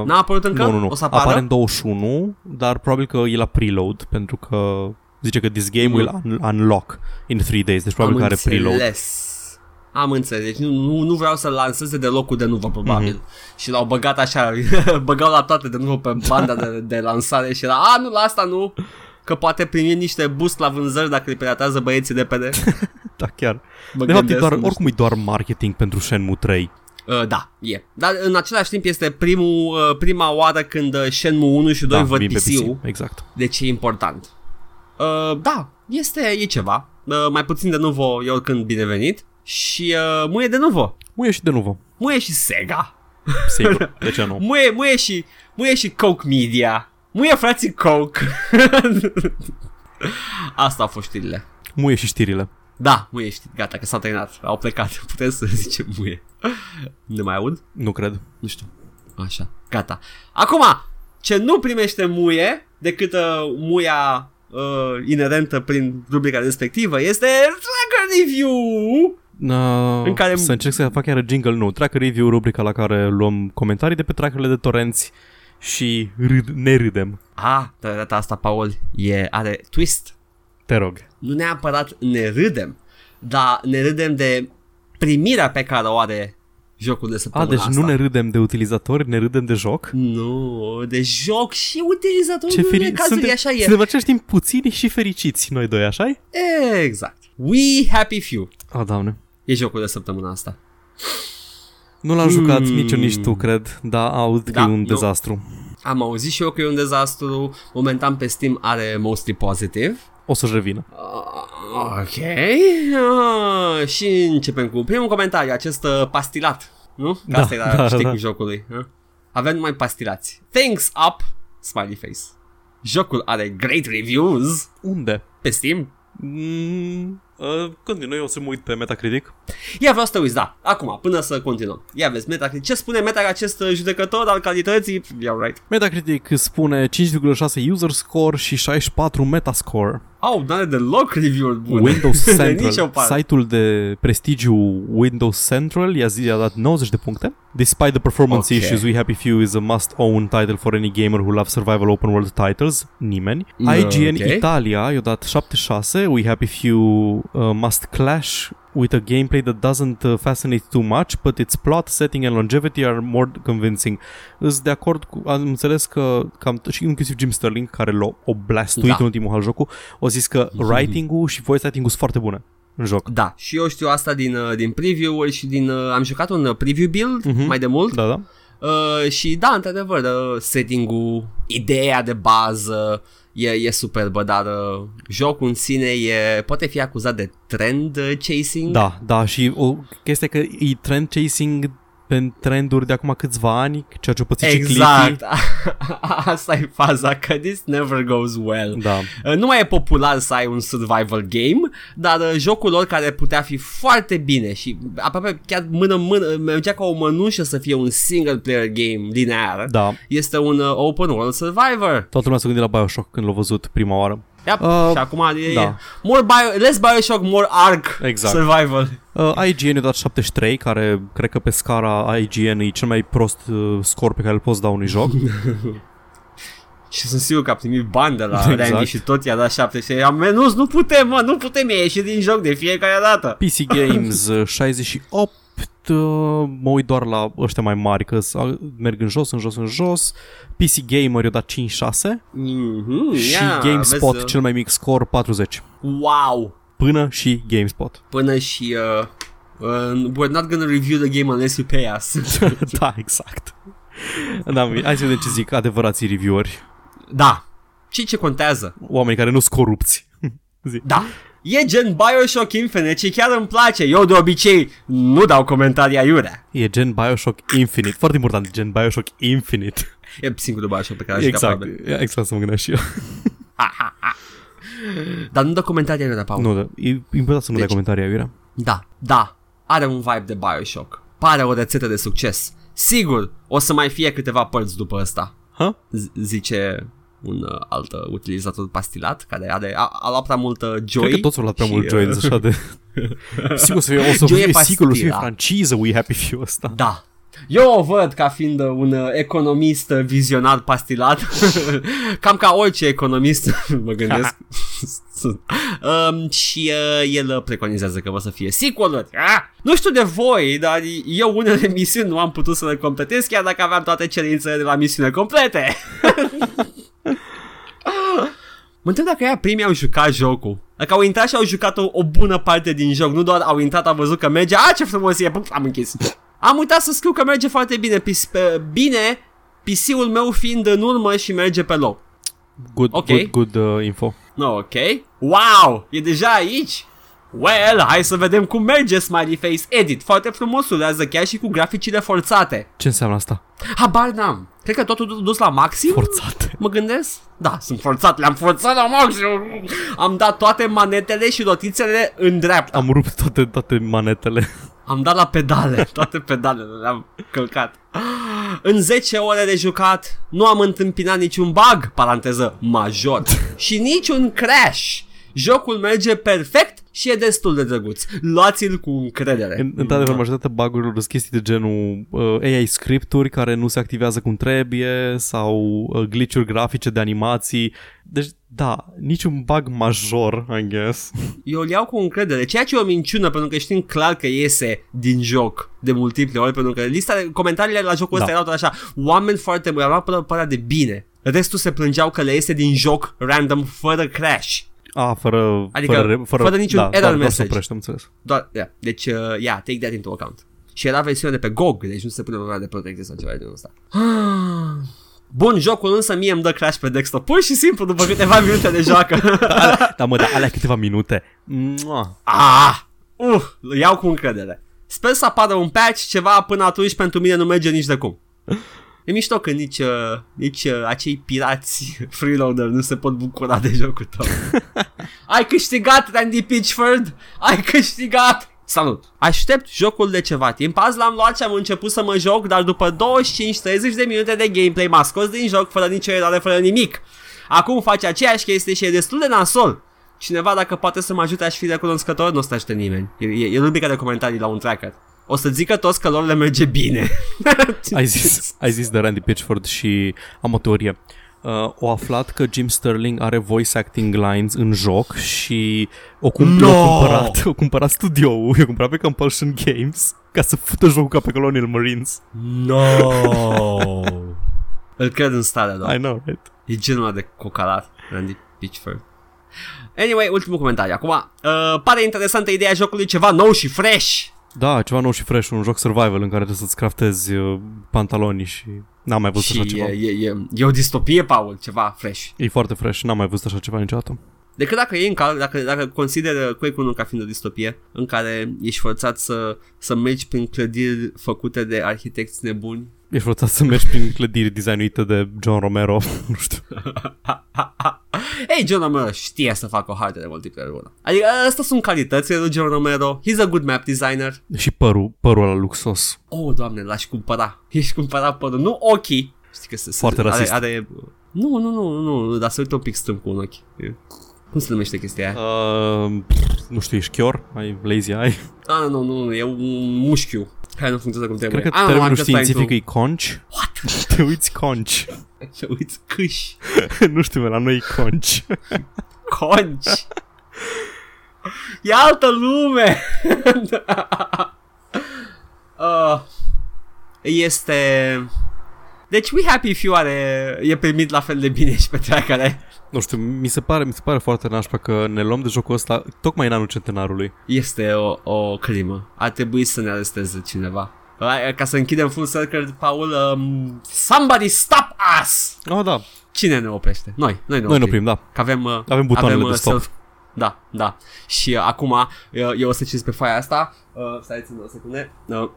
Uh, N-a apărut încă? nu, nu, nu. O să apară? Apare în 21, dar probabil că e la preload, pentru că zice că this game Mm. will un- unlock in 3 days, deci probabil Am că are preload. înțeles. Am înțeles. Deci nu, nu, nu vreau să lanseze de locul de nuvo, probabil. Mm-hmm. Și l-au băgat așa, <laughs> băgau la toate de nuvo pe banda de, de lansare și era, a, nu, la asta nu. Că poate primi niște boost la vânzări dacă îi piratează băieții de pe de. Da, chiar. Mă De fapt, e gândesc, doar, nu oricum e doar marketing pentru Shenmue 3. Uh, da, e. Dar în același timp este primul, uh, prima oară când uh, Shenmue 1 și 2 da, văd vin pe PC-ul. PC. Exact. Deci e important. Uh, da, este e ceva. Uh, mai puțin de nuvo e oricând binevenit. Și uh, muie de nuvo. Muie și de nuvo. Muie și Sega. Sigur. <laughs> De ce nu? Muie, muie și, muie și Coke Media. Muie frații Coke. <laughs> Asta au fost știrile. Muie și știrile. Da, muie știi, gata, că s-a terminat. Au plecat, <laughs> putem să zicem muie. Ne mai aud? Nu cred. Nu știu. Așa, gata. Acum, ce nu primește muie decât uh, muia uh, inerentă prin rubrica respectivă este Tracker Review! Uh, În care- Să încerc să fac chiar jingle nou. Tracker Review, rubrica la care luăm comentarii de pe trackerele de torenți și râd, ne râdem. Ah, de data asta, Paul, e, are twist. Te rog. Nu neapărat ne râdem, dar ne râdem de primirea pe care o are jocul de A, săptămâna deci asta. nu ne râdem de utilizatori, ne râdem de joc? Nu, de joc și utilizator Ce în unele feri... cazuri, suntem, așa e. suntem în același timp puțini și fericiți noi doi, așa Exact. We happy few. A, doamne. E jocul de săptămâna asta. Nu l-am jucat Hmm. nici eu, nici tu, cred, dar aud că Da, e un nu. dezastru. Am auzit și eu că e un dezastru. Momentan pe Steam are mostly positive. O să-și revină. Uh, ok. Uh, și începem cu primul comentariu, acest uh, pastilat. Nu? Că Da, asta era da, șticul da. jocului. Uh? Avem numai pastilați. Thanks up, smiley face. Jocul are great reviews Unde? pe Steam. Mm, uh, continui, eu o să mă uit pe Metacritic. Ia vreau să te uiți, da. Acum, până să continuăm. Ia vezi, Metacritic. Ce spune Meta acest uh, judecător al calității? Yeah, right. Metacritic spune 5,6 user score și 64 metascore. Au, n-are deloc review-uri bune. Windows <laughs> De nicio Central, parte. site-ul de prestigiu Windows Central i-a, zi, i-a dat 90 de puncte. Despite the performance Ok. issues, We Happy Few is a must-own title for any gamer who loves survival open world titles. Nimeni. Mm, IGN ok. Italia i-a dat 76. We Happy Few uh, must clash with a gameplay that doesn't uh, fascinate too much, but its plot, setting and longevity are more convincing. Îs de acord cu, am înțeles că cam, și inclusiv Jim Sterling, care l-a o blastuit Da. în ultimul hal jocul, o zis că writing-ul și voice acting-ul sunt foarte bune în joc. Da, și eu știu asta din, uh, din preview-uri și din... Uh, am jucat un uh, preview build Mhm. mai de mult Da, da. Uh, și da, într-adevăr, uh, setting-ul, ideea de bază e, e superbă, dar uh, jocul în sine e, poate fi acuzat de trend uh, chasing. Da, da, și o chestie că e trend chasing pe trenduri de acum câțiva ani, ceea ce o pățit și Exact. Cliffy. <laughs> Asta e faza, că this never goes well. Da. Uh, Nu mai e popular să ai un survival game, dar uh, jocul lor care putea fi foarte bine și aproape chiar mână-mână, mergea ca o mănușă să fie un single player game linear, Da. este un uh, open world survivor. Toată lumea s-a gândit la Bioshock când l-a văzut prima oară. Yep. Uh, și acum e, da. e more bio, less Bioshock, more Ark Exact. survival. Uh, IGN i-a dat 73, care cred că pe scara IGN e cel mai prost uh, scor pe care îl poți da unui joc. <laughs> Și sunt sigur că a primit bani de la Exact. Randy și tot i-a dat 7 și am menus, nu putem, mă, nu putem ieși din joc de fiecare dată. PC Games uh, 68 uh, mă uit doar la ăștia mai mari, că s- merg în jos, în jos, în jos. PC Gamer i-a dat 5-6 Mm-hmm, și yeah, GameSpot, vezi, uh, cel mai mic scor, 40. Wow! Până și GameSpot. Până și... Uh, uh, we're not gonna review the game unless you pay us. <laughs> da, exact. Da, hai să vedem ce zic adevărații revieweri. da. Și ce contează? Oameni care nu sunt corupți. <laughs> Zi. Da. E gen Bioshock Infinite și chiar îmi place. Eu de obicei nu dau comentarii aiurea. E gen Bioshock Infinite. Foarte important, gen Bioshock Infinite. E singurul Bioshock pe care aș jucat, exact. probabil. Exact să mă gândeam și eu. Dar nu dă comentarii aiurea, Paul. Nu, da, e important să nu dai Deci- comentarii aiurea. Da, da, are un vibe de Bioshock. Pare o rețetă de succes. Sigur, o să mai fie câteva părți după ăsta. Ha? Z- zice un uh, alt uh, utilizator pastilat care are, a, a luat prea multă joy. Cred că toți au luat prea și, mult joy, uh, deci așa de... <laughs> sigur să fie, o să Joy e fie sigur, o să fie pastila. franciză We Happy Few ăsta. Da. Eu o văd ca fiind uh, un uh, economist uh, vizionar pastilat, <laughs> cam ca orice economist, <laughs> mă gândesc. um, și uh, el uh, preconizează că o să fie sequel ah! Nu știu de voi, dar eu unele misiuni nu am putut să le completez chiar dacă aveam toate cerințele de la misiune complete. Mă întreb dacă ea primii au jucat jocul. Dacă au intrat și au jucat o, o bună parte din joc, nu doar au intrat, au văzut că merge, a ce frumos e, Pum, am închis. Am uitat să scriu că merge foarte bine, Pis, pe, bine, PC-ul meu fiind în urmă și merge pe loc. Good, Ok. good, good uh, info. No, ok. Wow, e deja aici? Well, hai să vedem cum merge Smiley Face Edit. Foarte frumos, ulează chiar și cu graficile forțate. Ce înseamnă asta? Habar n-am. Cred că totul dus la maxim. Forțate. Mă gândesc? Da, sunt forțat, le-am forțat la maxim. Am dat toate manetele și rotițele în dreapta. Am rupt toate, toate manetele. Am dat la pedale, <laughs> toate pedalele le-am călcat. În 10 ore de jucat nu am întâmpinat niciun bug, paranteză, major, <laughs> și niciun crash. Jocul merge perfect și e destul de drăguț. Luați-l cu încredere. În, într-adevăr, majoritatea bug-urilor sunt chestii de genul uh, AI scripturi care nu se activează cum trebuie sau uh, glitch-uri grafice de animații. Deci, da, niciun bug major, I guess. Eu îl iau cu încredere, ceea ce e o minciună pentru că știm clar că iese din joc de multiple ori, pentru că lista de comentariile la jocul Da. ăsta erau tot așa, oameni foarte buni, am luat până părea de bine. Restul se plângeau că le iese din joc random fără crash. A, fără, Adică, fără, fără, fără niciun da, error doar, doar message. să oprești, am înțeles. Doar, yeah. Deci, uh, yeah, take that into account. Și era versiunea de pe GOG, deci nu se pune problema de protecție sau ceva de genul ăsta. <gasps> Bun, jocul însă mie îmi dă crash pe desktop, pur și simplu după câteva <laughs> minute de joacă. <laughs> Da, mă, da, alea câteva minute. Mua. ah, uh, îl iau cu încredere. Sper să apară un patch, ceva până atunci pentru mine nu merge nici de cum. <laughs> E mișto că nici, uh, nici uh, acei pirați <laughs> freeloader nu se pot bucura de jocul tău. <laughs> Ai câștigat, Randy Pitchford! Ai câștigat! Salut! Aștept jocul de ceva timp, azi l-am luat și am început să mă joc, dar după 25-30 de minute de gameplay m-a scos din joc fără nicio eroare, fără nimic. Acum face aceeași chestie și e destul de nasol. Cineva dacă poate să mă ajute aș fi recunoscător, nu o să aștept nimeni. E, e, e rubrica de comentarii la un tracker. O să zică toți că lor le merge bine. <laughs> Ai zis, ai zis de Randy Pitchford și am o teorie. Uh, o aflat că Jim Sterling are voice acting lines în joc și o, cum- No! o cumpărat, <laughs> o cumpărat studioul, o cumpărat pe Compulsion Games ca să fută jocul ca pe Colonial Marines. No! Îl cred în stare, da. I know, right? E genul ăla de cocalat, Randy Pitchford. Anyway, ultimul comentariu. Acum, uh, pare interesantă ideea jocului, ceva nou și fresh. Da, ceva nou și fresh, un joc survival în care trebuie să-ți craftezi uh, pantaloni și n-am mai văzut și așa ceva. e, e, e, e o distopie, Paul, ceva fresh. E foarte fresh, n-am mai văzut așa ceva niciodată. Decât dacă e în cal, dacă, dacă consideră Quake 1 ca fiind o distopie în care ești forțat să, să mergi prin clădiri făcute de arhitecți nebuni. Ești forțat să mergi prin clădiri designuite de John Romero, nu știu. <laughs> Ei, John Romero știe să facă o hartă de multiplayer bună. Adică astea sunt calitățile lui John Romero. He's a good map designer. Și părul, părul ăla luxos. Oh, doamne, l-aș cumpăra. Ești cumpăra părul, nu ochii. Știi că se, se Foarte are, rasist. are, Nu, nu, nu, nu, nu, dar să uită un pic strâmb cu un ochi. E- Cum se numește chestia aia? Uh, pff, nu știu, ești chior? Ai lazy eye? Ah, nu, nu, nu, e un mușchiu care nu funcționează cum trebuie. Cred că Ah, nu, termenul I'm just trying științific to- e conci. What? <laughs> Te uiți conci. Să <laughs> uiți câși. <laughs> nu știu, la noi e conci. Conci. E altă lume. este... Deci We Happy Few are, e primit la fel de bine și pe trackere. Nu știu, mi se pare, mi se pare foarte nașpa că ne luăm de jocul ăsta tocmai în anul centenarului. Este o, o crimă. Ar trebui să ne aresteze cineva. Ca să închidem full circle, Paul, um, somebody stop us! Oh, da. Cine ne oprește? Noi. Noi ne Noi ne oprim. oprim, da. Că avem, uh, Avem butoanele avem, de uh, stop. self- Da, da. Și uh, acum uh, eu o să citesc pe foaia asta. Uh, stai țin o secunde. Uh,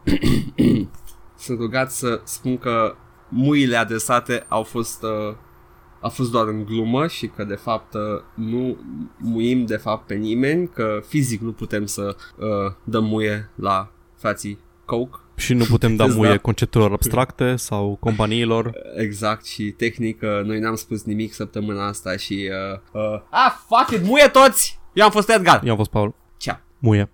<clears throat> sunt rugat să spun că muile adresate au fost uh, a fost doar în glumă și că de fapt uh, nu muim de fapt pe nimeni, că fizic nu putem să uh, dăm muie la frații Coke Și nu putem da Îți <laughs> muie da. conceptelor abstracte sau companiilor. Exact și tehnic uh, noi n-am spus nimic săptămâna asta și uh, uh, ah, fuck it, muie toți! Eu am fost Edgar! Eu am fost Paul. Ceau! Muie.